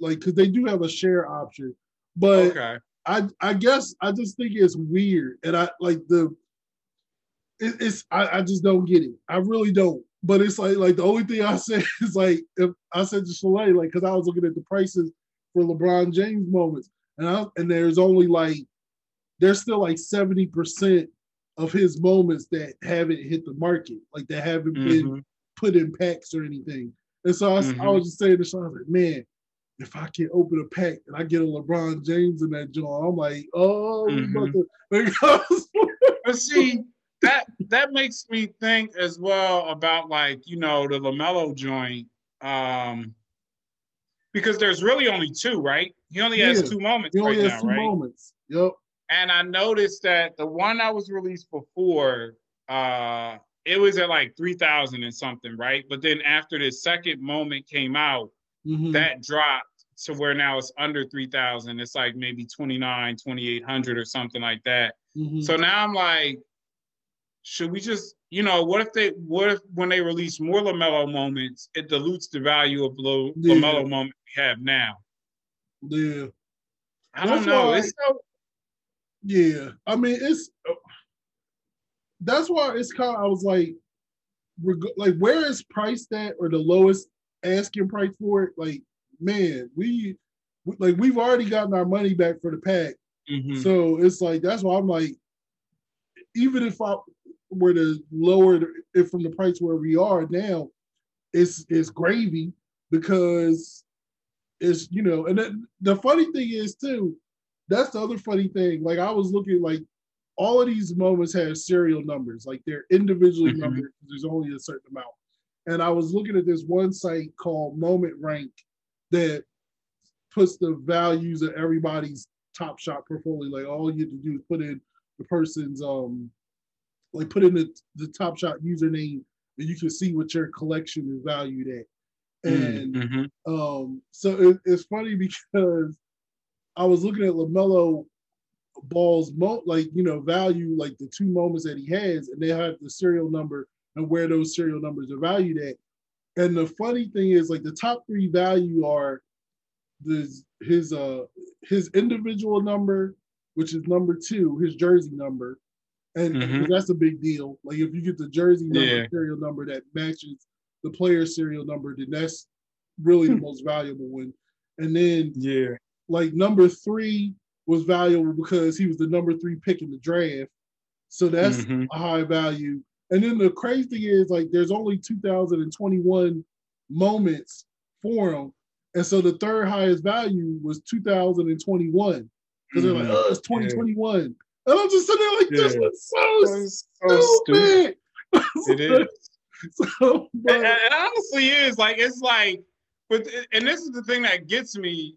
like because they do have a share option. But okay. I I guess I just think it's weird and I like the it, it's I, I just don't get it. I really don't. But it's like like the only thing I *laughs* said is like if I said to Chalet like because I was looking at the prices for LeBron James moments and I, and there's only like there's still like seventy percent of his moments that haven't hit the market like that haven't been Mhm. put in packs or anything. And so I, s- I was just saying to Sean, like, man, if I can open a pack and I get a LeBron James in that joint, I'm like, oh, we about to- because *laughs* But see, that that makes me think as well about like, you know, the LaMelo joint. Um because there's really only two, right? He only has two moments he only right has now, two right? moments. Yep. And I noticed that the one that was released before, uh, it was at like 3,000 and something, right? But then after the second moment came out, Mhm. that dropped to where now it's under 3,000. It's like maybe 29, 2,800 or something like that. Mhm. So now I'm like, should we just, you know, what if they, what if when they release more LaMelo moments, it dilutes the value of the Yeah. LaMelo moment we have now? yeah. I don't That's know. why- It's so, Yeah, I mean it's that's why it's kind of I was like, like where is price at or the lowest asking price for it? Like, man, we like we've already gotten our money back for the pack, Mhm. so it's like that's why I'm like, even if I were to lower it from the price where we are now, it's it's gravy because it's you know, and then the funny thing is too, that's the other funny thing. Like I was looking like all of these moments have serial numbers, like they're individually Mhm. numbered. There's only a certain amount. And I was looking at this one site called Moment Rank that puts the values of everybody's top shot portfolio. Like all you have to do is put in the person's um like put in the, the top shot username and you can see what your collection is valued at. And Mhm. um, so it, it's funny *laughs* because I was looking at LaMelo Ball's mo like you know value like the two moments that he has, and they have the serial number and where those serial numbers are valued at. And the funny thing is, like the top three value are the his uh his individual number, which is number two, his jersey number, and Mhm. that's a big deal. Like if you get the jersey number Yeah. serial number that matches the player serial number, then that's really the most valuable one. And then Yeah. like number three was valuable because he was the number three pick in the draft. So that's Mhm. a high value. And then the crazy thing is like there's only 2021 moments for him. And so the third highest value was 2021. Because they're like, Mhm. oh, it's 2021. And I'm just sitting there like, this Yeah. was so so stupid. stupid. *laughs* It is. so, but- It, it honestly is like it's like, but and this is the thing that gets me,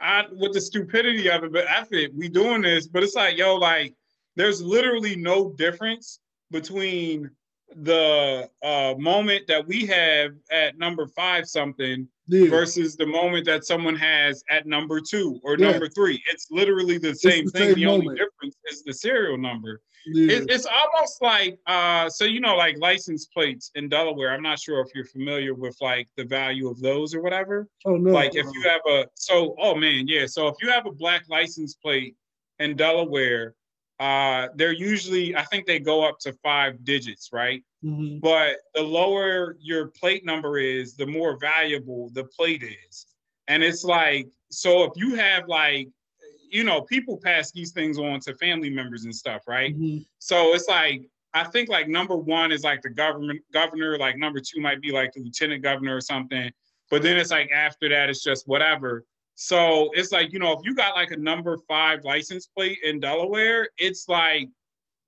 I with the stupidity of it. But after it, we doing this, but it's like yo, like there's literally no difference between the uh, moment that we have at number five something yeah. versus the moment that someone has at number two or Yeah. number three. It's literally the same the thing. same the only difference is the serial number. yeah. It, it's almost like uh, so you know, like license plates in Delaware. I'm not sure if you're familiar with like the value of those or whatever. oh no. Like if you have a so oh man, yeah. So if you have a black license plate in Delaware, uh, they're usually I think they go up to five digits, right? Mhm. But the lower your plate number is, the more valuable the plate is. And it's like, so if you have like, you know, people pass these things on to family members and stuff, right? Mhm. So it's like I think like number one is like the government governor, like number two might be like the lieutenant governor or something. But then it's like after that, it's just whatever. So it's like, you know, if you got like a number five license plate in Delaware, it's like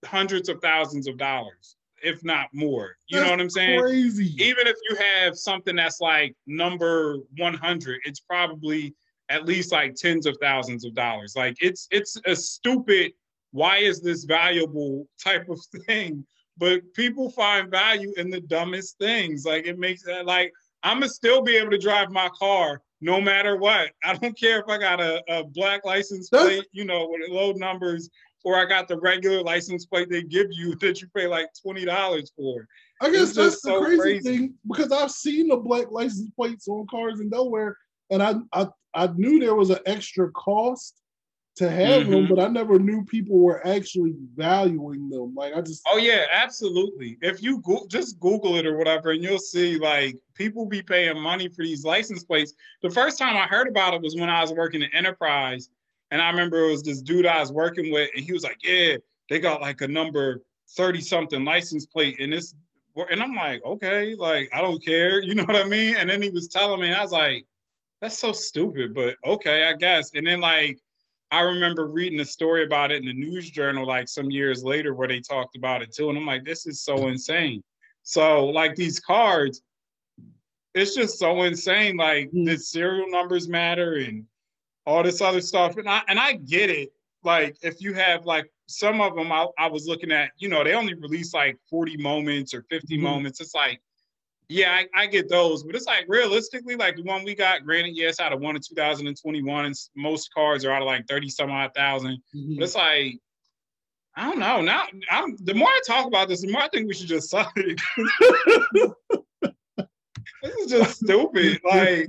hundreds of thousands of dollars, if not more. You know what I'm saying? Crazy. Even if you have something that's like number 100, it's probably at least like tens of thousands of dollars. Like it's it's a stupid. Why is this valuable type of thing? But people find value in the dumbest things. Like it makes that like I'm gonna still be able to drive my car no matter what. I don't care if I got a, a black license plate, you know, with low numbers, or I got the regular license plate they give you *laughs* that you pay like twenty dollars for. I guess It's that's just the so crazy, crazy. thing because I've seen the black license plates on cars in Delaware, and I I, I knew there was an extra cost to have them, Mhm. but I never knew people were actually valuing them. Like I just Oh yeah, absolutely. If you go- just Google it or whatever, and you'll see like people be paying money for these license plates. The first time I heard about it was when I was working at Enterprise, and I remember it was this dude I was working with, and he was like, "Yeah, they got like a number thirty something license plate, and this." And I'm like, okay, like I don't care, *laughs* you know what I mean? And then he was telling me, I was like, that's so stupid, but okay, I guess. And then like I remember reading a story about it in the news journal like some years later where they talked about it too. And I'm like, this is so insane. So like these cards, it's just so insane. Like Mm. the serial numbers matter and all this other stuff. And I and I get it. Like if you have like some of them I, I was looking at, you know, they only release like 40 moments or 50 Mhm. moments. It's like yeah, I, I get those, but it's like realistically, like the one we got, granted, yes, out of one in 2021, and most cards are out of like 30 some odd thousand. Mhm. But it's like, I don't know. Now, I'm the more I talk about this, the more I think we should just sell *laughs* it. this is just stupid. *laughs* Like,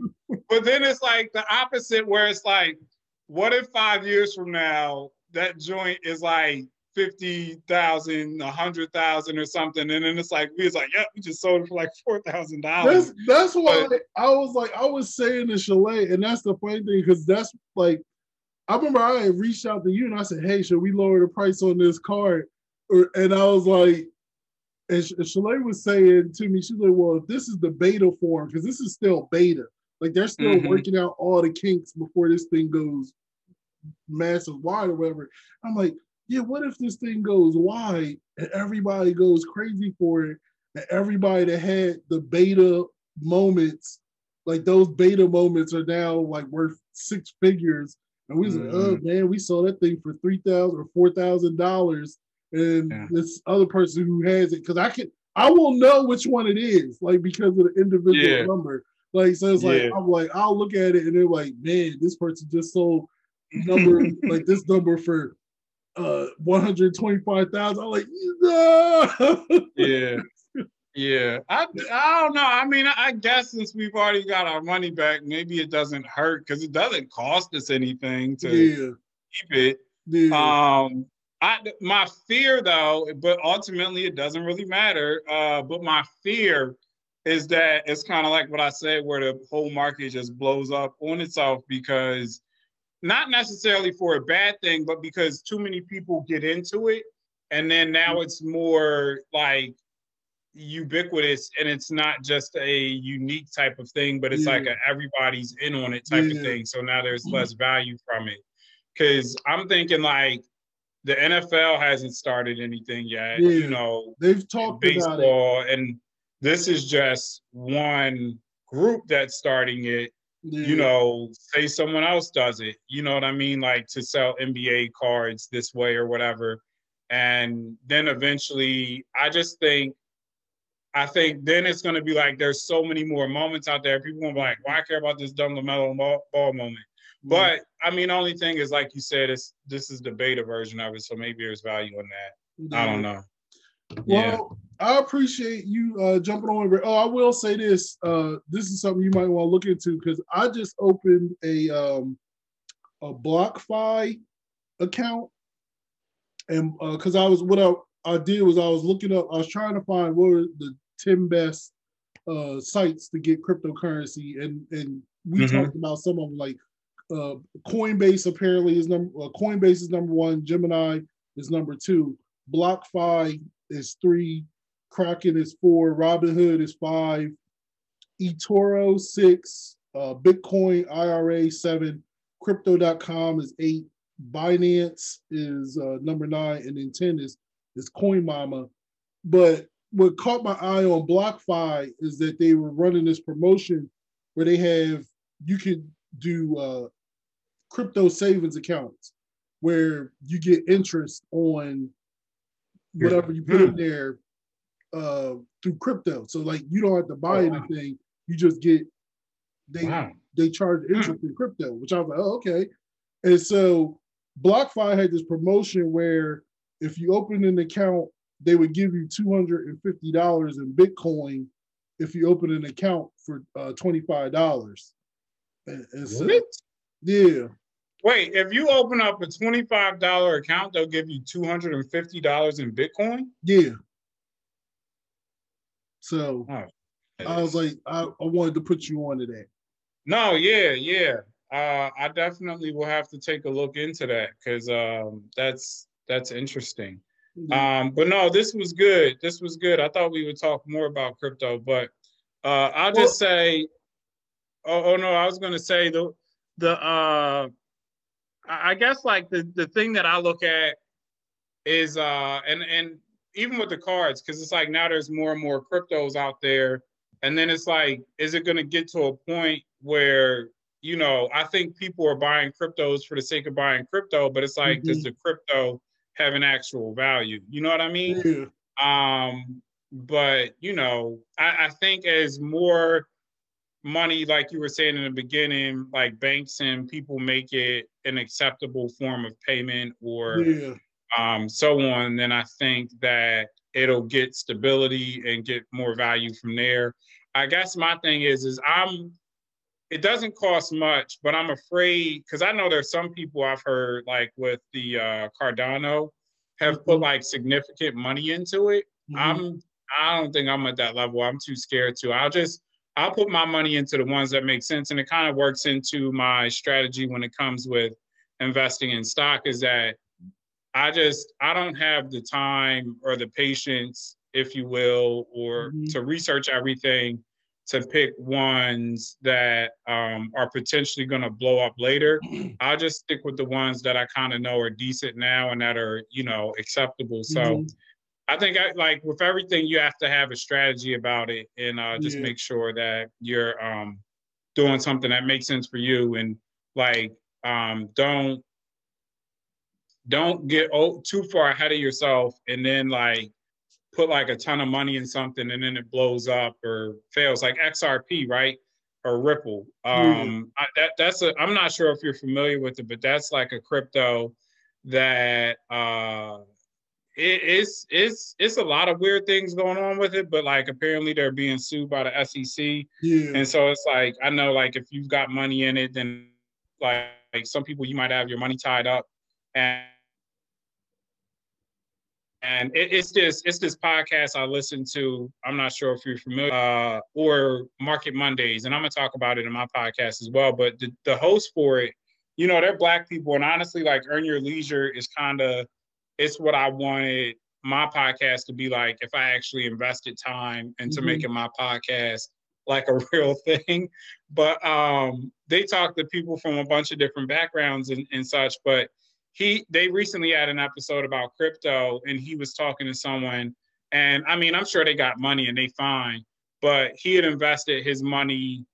but then it's like the opposite, where it's like, what if five years from now that joint is like fifty thousand, a hundred thousand, or something, and then it's like we was like, yep, we just sold it for like four thousand dollars. that's that's why I was like I was saying to Chalet, and that's the funny thing because that's like I remember I had reached out to you and I said, "Hey, should we lower the price on this card?" Or, and I was like, and Chalet was saying to me, she's like, "Well, if this is the beta form, because this is still beta, like they're still Mhm. working out all the kinks before this thing goes massive wide or whatever." I'm like, yeah, what if this thing goes wide and everybody goes crazy for it, and everybody that had the beta moments, like those beta moments, are now like worth six figures, and we was like, oh mm-hmm. man, we saw that thing for three thousand or four thousand dollars, and Yeah. this other person who has it, because I can, I will know which one it is, like because of the individual Yeah. number. Like so, it's like Yeah. I'm like I'll look at it and they're like, man, this person just sold number *laughs* like this number for uh 125,000. I'm like, no. *laughs* yeah. Yeah, I, I don't know. I mean, I, guess since we've already got our money back, maybe it doesn't hurt because it doesn't cost us anything to yeah, keep it. yeah, Um, I my fear though, but ultimately it doesn't really matter. Uh, but my fear is that it's kind of like what I said, where the whole market just blows up on itself because not necessarily for a bad thing, but because too many people get into it, and then now mm-hmm. it's more like ubiquitous and it's not just a unique type of thing but it's Yeah. like a everybody's in on it type Yeah. of thing so now there's less mm-hmm. value from it because i'm thinking like the nfl hasn't started anything yet Yeah. you know they've talked about it. baseball and this is just one group that's starting it. You know say someone else does it. You know what i mean? Like to sell nba cards this way or whatever. And then eventually i just think i think then it's going to be like there's so many more moments out there. People going to be like why care about this dumb LaMelo ball, ball moment? Mm-hmm. But i mean only thing is like you said it's this is the beta version of it so maybe there's value in that. I don't know yeah Well, I appreciate you uh, jumping on. Oh, I will say this. Uh, this is something you might want to look into because I just opened a um, a BlockFi account, and because I was what I, I did was I was looking up. I was trying to find what were the ten best uh, sites to get cryptocurrency, and and we Mhm. talked about some of them like uh, Coinbase apparently is number uh, Coinbase is number one, Gemini is number two, BlockFi is three, Kraken is four, Robinhood is five, eToro six, uh, Bitcoin IRA seven, Crypto.com is eight, Binance is uh, number nine, and then ten is is Coin Mama. But what caught my eye on BlockFi is that they were running this promotion where they have you could do uh, crypto savings accounts where you get interest on whatever you put in there uh, through crypto. So like you don't have to buy Oh, wow. anything; you just get they wow they charge interest in crypto, which I was like, oh, okay. And so BlockFi had this promotion where if you open an account, they would give you two hundred and fifty dollars in Bitcoin if you open an account for uh, twenty five dollars. And, and so, yeah, Wait, if you open up a twenty-five dollar account, they'll give you two hundred and fifty dollars in Bitcoin. yeah. So Oh. I was like, I, I wanted to put you onto that. No, yeah, yeah. Uh, I definitely will have to take a look into that because um, that's that's interesting. Um, but no, this was good. This was good. I thought we would talk more about crypto, but uh, I'll just say, oh, oh no, I was gonna say the the uh, I guess like the the thing that I look at is uh, and and even with the cards, because it's like now there's more and more cryptos out there, and then it's like, is it gonna get to a point where you know, I think people are buying cryptos for the sake of buying crypto, but it's like, does the crypto have an actual value? You know what I mean? Yeah, Um, but you know, I, I think as more money, like you were saying in the beginning, like banks and people make it an acceptable form of payment or yeah, um, so on, then I think that it'll get stability and get more value from there. I guess my thing is, is I'm. It doesn't cost much, but I'm afraid because I know there's some people I've heard like with the uh, Cardano have put Mhm. like significant money into it. Mhm. I'm. I don't think I'm at that level. I'm too scared to. I'll just. I'll put my money into the ones that make sense, and it kind of works into my strategy when it comes with investing in stock. Is that I just I don't have the time or the patience, if you will, or Mhm. to research everything to pick ones that um, are potentially going to blow up later. *clears throat* I'll just stick with the ones that I kind of know are decent now and that are, you know, acceptable. So Mhm. I think I like with everything, you have to have a strategy about it and uh, just Yeah. make sure that you're um, doing something that makes sense for you and like um, don't don't get too far ahead of yourself and then like put like a ton of money in something and then it blows up or fails like XRP, right? Or Ripple. Um I, that that's a I'm not sure if you're familiar with it, but that's like a crypto that uh it, it's it's it's a lot of weird things going on with it, but like apparently they're being sued by the SEC. Yeah. And so it's like I know like if you've got money in it, then like, like some people you might have your money tied up and and it, it's this it's this podcast I listen to. I'm not sure if you're familiar uh, or Market Mondays, and I'm gonna talk about it in my podcast as well. But the, the host for it, you know, they're black people, and honestly, like Earn Your Leisure is kind of it's what I wanted my podcast to be like if I actually invested time into Mhm. making my podcast like a *laughs* real thing. But um, they talk to people from a bunch of different backgrounds and, and such. But he they recently had an episode about crypto and he was talking to someone and I mean I'm sure they got money and they fine, but he had invested his money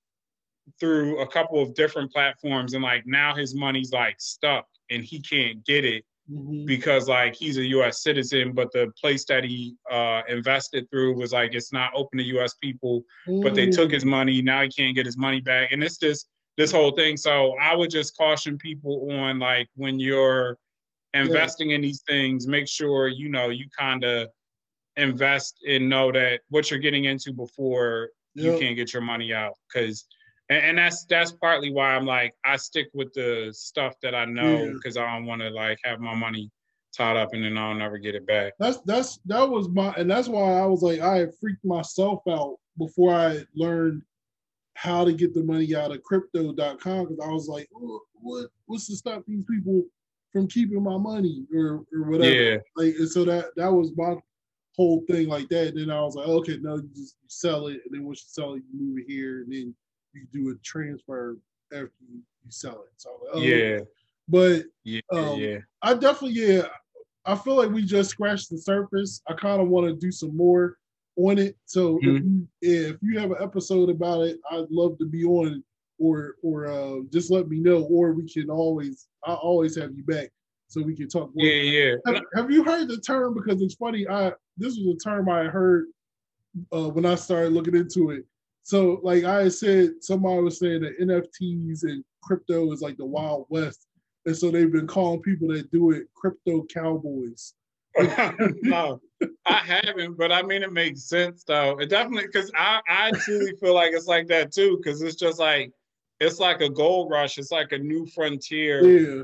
through a couple of different platforms and like now his money's like stuck and he can't get it Mhm. because like he's a US citizen, but the place that he uh invested through was like it's not open to US people but they took his money. Now he can't get his money back, and it's just this whole thing. So I would just caution people on like when you're investing in these things, make sure you know you kind of invest and know that what you're getting into before you can't get your money out. Because and, and that's that's partly why I'm like I stick with the stuff that I know Yeah. because I don't want to like have my money tied up and then I'll never get it back. That's that's that was my and that's why I was like I had freaked myself out before I learned how to get the money out of crypto.com because I was like, "Oh, what what's to stop these people from keeping my money or or whatever. Yeah. Like and so that that was my whole thing like that. And then I was like, okay, no, you just you sell it, and then once you sell it, you move it here, and then you do a transfer after you, you sell it. So I was like, oh, Yeah. But Yeah, um, yeah. I definitely, yeah, I feel like we just scratched the surface. I kind of want to do some more on it. So if, you, if you have an episode about it, I'd love to be on it, or or uh, just let me know, or we can always, I always have you back so we can talk. more. Yeah, yeah. Have, have you heard the term? Because it's funny. I this was a term I heard uh, when I started looking into it. So, like I said, somebody was saying that NFTs and crypto is like the Wild West, and so they've been calling people that do it crypto cowboys. *laughs* no, I haven't, but I mean it makes sense though. It definitely because I I truly feel like it's like that too because it's just like it's like a gold rush. It's like a new frontier Yeah,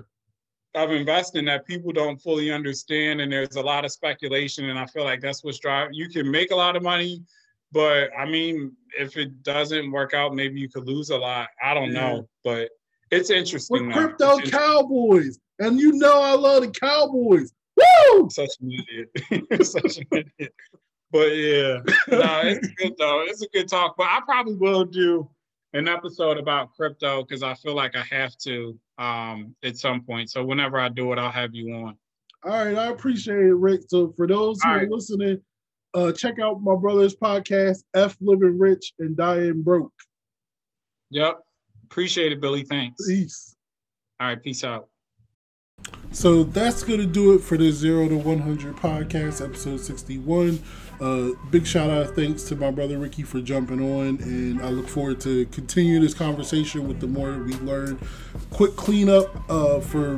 of investing that people don't fully understand, and there's a lot of speculation. And I feel like that's what's driving. You can make a lot of money, but I mean, if it doesn't work out, maybe you could lose a lot. I don't Yeah. know, but it's interesting. with though. crypto It's cowboys, and you know I love the Cowboys. Woo! *laughs* such an idiot. *laughs* such an idiot. But yeah, no, it's good though. It's a good talk. But I probably will do an episode about crypto because I feel like I have to um at some point. So whenever I do it, I'll have you on. All right, I appreciate it, Rick. So for those who All are right. listening, uh, check out my brother's podcast, F Living Rich and Dying Broke. Yep. Appreciate it, Billy. Thanks. Peace. All right, peace out. So that's going to do it for the Zero to 100 podcast, episode 61. Uh, big shout out, thanks to my brother Ricky for jumping on, and I look forward to continue this conversation with the more we learn. Quick cleanup uh, for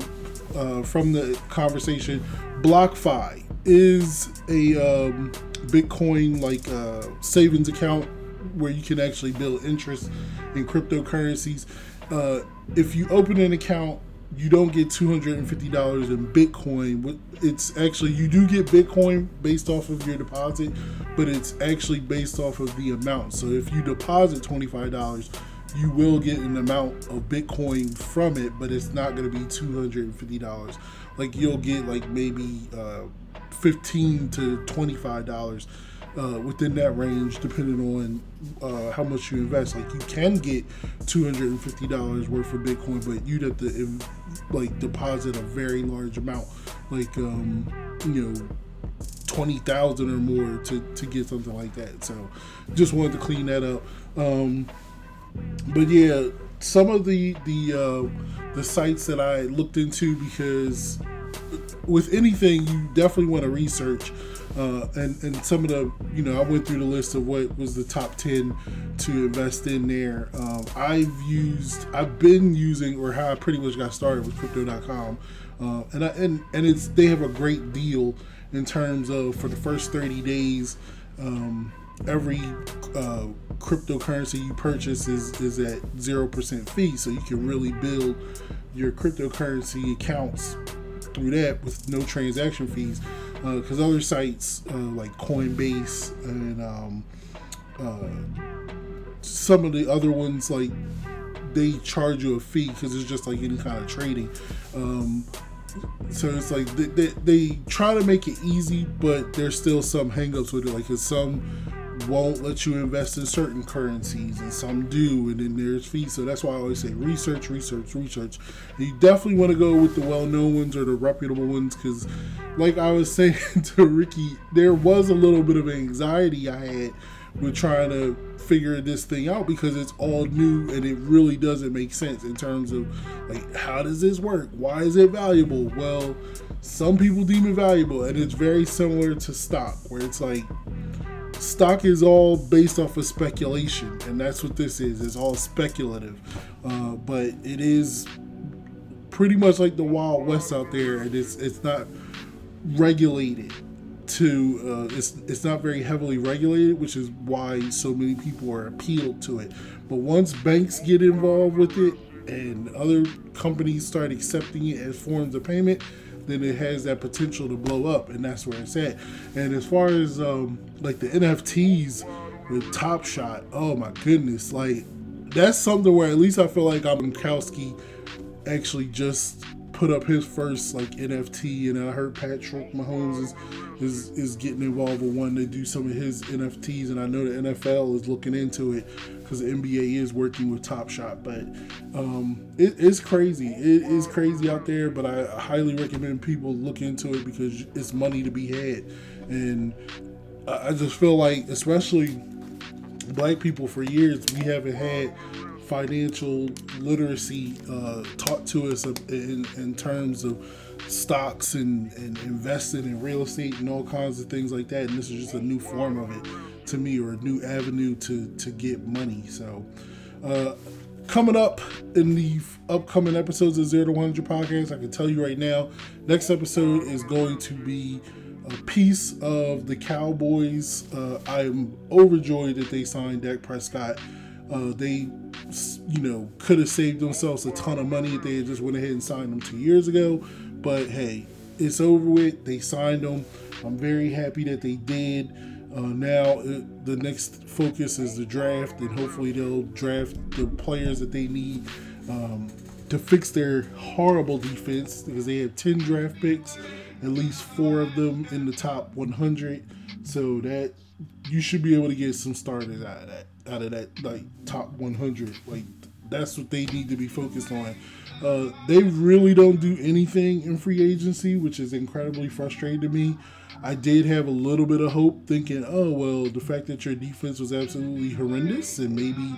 uh, from the conversation. BlockFi is a um, Bitcoin like uh, savings account where you can actually build interest in cryptocurrencies. Uh, if you open an account you don't get two hundred and fifty dollars in Bitcoin. It's actually you do get Bitcoin based off of your deposit, but it's actually based off of the amount. So if you deposit twenty five dollars, you will get an amount of Bitcoin from it, but it's not going to be two hundred and fifty dollars. Like you'll get like maybe uh, fifteen to twenty five dollars uh, within that range, depending on uh, how much you invest. Like you can get two hundred and fifty dollars worth of Bitcoin, but you'd have to like deposit a very large amount, like um, you know twenty thousand or more to to get something like that. So just wanted to clean that up. Um, but yeah, some of the the uh, the sites that I looked into because with anything you definitely want to research. Uh, and and some of the you know I went through the list of what was the top ten to invest in there. Um, I've used I've been using or how I pretty much got started with Crypto.com, uh, and I and and it's they have a great deal in terms of for the first 30 days. Um, every uh, cryptocurrency you purchase is, is at 0% fee, so you can really build your cryptocurrency accounts through that with no transaction fees. Because uh, other sites uh, like Coinbase and um, uh, some of the other ones, like they charge you a fee because it's just like any kind of trading. Um, so it's like they, they, they, try to make it easy, but there's still some hangups with it. Like, cause some won't let you invest in certain currencies, and some do, and then there's fees. So that's why I always say research, research, research. You definitely want to go with the well-known ones or the reputable ones, because, like I was *laughs* saying to Ricky, there was a little bit of anxiety I had with trying to figure this thing out because it's all new and it really doesn't make sense in terms of like how does this work? Why is it valuable? Well, some people deem it valuable and it's very similar to stock where it's like stock is all based off of speculation and that's what this is it's all speculative uh, but it is pretty much like the wild west out there and it's it's not regulated to uh, it's it's not very heavily regulated, which is why so many people are appealed to it. But once banks get involved with it and other companies start accepting it as forms of payment, then it has that potential to blow up, and that's where it's at. And as far as um, like the NFTs with Top Shot, oh my goodness, like that's something where at least I feel like Gronkowski actually just put up his first like NFT, and I heard Patrick Mahomes is is is getting involved with one to do some of his NFTs, and I know the NFL is looking into it because the NBA is working with Top Shot. But um, it is crazy. It is crazy out there, but I highly recommend people look into it because it's money to be had, and I just feel like, especially black people, for years we haven't had financial literacy uh, taught to us in, in terms of stocks and, and investing in real estate and all kinds of things like that. And this is just a new form of it to me or a new avenue to, to get money. So, uh, coming up in the upcoming episodes of Zero to 100 podcast, I can tell you right now, next episode is going to be a piece of the Cowboys. Uh, I'm overjoyed that they signed Dak Prescott. Uh, they, you know, could have saved themselves a ton of money if they just went ahead and signed them two years ago. But hey, it's over with. They signed them. I'm very happy that they did. Uh, now it, uh, the next focus is the draft, and hopefully they'll draft the players that they need um, to fix their horrible defense because they have 10 draft picks, at least four of them in the top 100. So that you should be able to get some starters out of that out of that like top 100. Like that's what they need to be focused on. Uh, they really don't do anything in free agency, which is incredibly frustrating to me. I did have a little bit of hope, thinking, oh well, the fact that your defense was absolutely horrendous, and maybe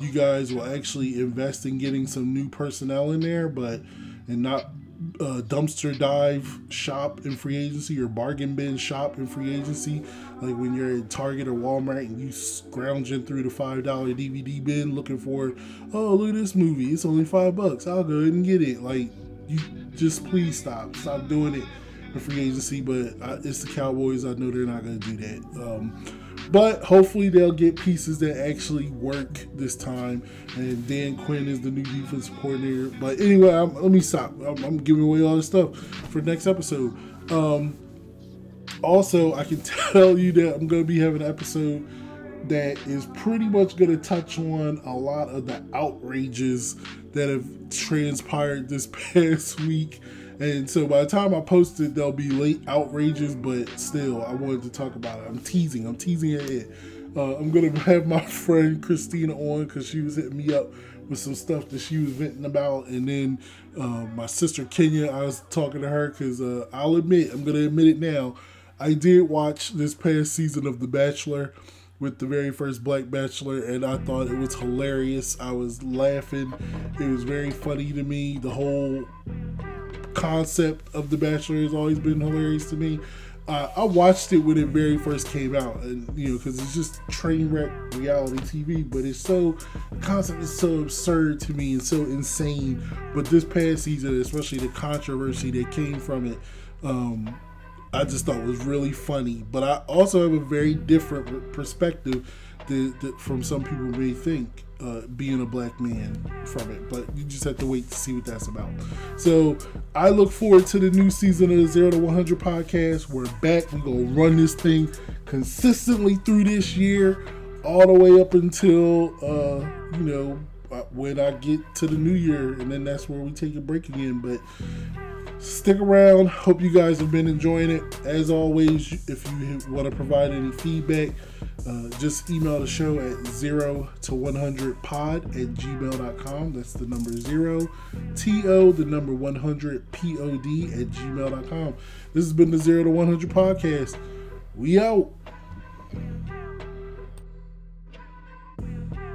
you guys will actually invest in getting some new personnel in there, but and not uh, dumpster dive shop in free agency or bargain bin shop in free agency. Like when you're at Target or Walmart and you scrounging through the five dollar DVD bin looking for, oh look at this movie, it's only five bucks. I'll go ahead and get it. Like you just please stop, stop doing it free agency. But I, it's the Cowboys. I know they're not gonna do that. Um, but hopefully they'll get pieces that actually work this time. And Dan Quinn is the new defense coordinator. But anyway, I'm, let me stop. I'm, I'm, giving away all this stuff for next episode. Um, also, I can *laughs* tell you that I'm going to be having an episode that is pretty much going to touch on a lot of the outrages that have transpired this *laughs* past week And so by the time I post it, there'll be late outrages, but still, I wanted to talk about it. I'm teasing. I'm teasing it. Uh, I'm gonna have my *laughs* friend Christina on because she was hitting me up with some stuff that she was venting about, and then uh, my sister Kenya, I was talking to her because uh, I'll admit, I'm gonna admit it now, I did watch this past season of The Bachelor with the very first Black Bachelor, and I thought it was hilarious. I was laughing. It was very funny to me. The whole concept of The Bachelor has always been hilarious to me. Uh, I watched it when it very first came out, and you know, because it's just train wreck reality TV. But it's so concept is so absurd to me and so insane. But this past season, especially the controversy that came from it, um, I just thought was really funny. But I also have a very different perspective that, that from some people may think uh, being a black man from it. But you just have to wait to see what that's about. So I look forward to the new season of the Zero to 100 podcast. We're back. We're going to run this thing consistently through this year, all the way up until, uh, you know, uh, when I get to the new year. And then that's where we take a break again. But stick around. Hope you guys have been enjoying it. As always, if you want to provide any feedback, uh, just email the show at 0 to 100 pod at gmail.com. That's the number 0 to the number 100 pod at gmail.com. This has been the 0 to 100 podcast. We out.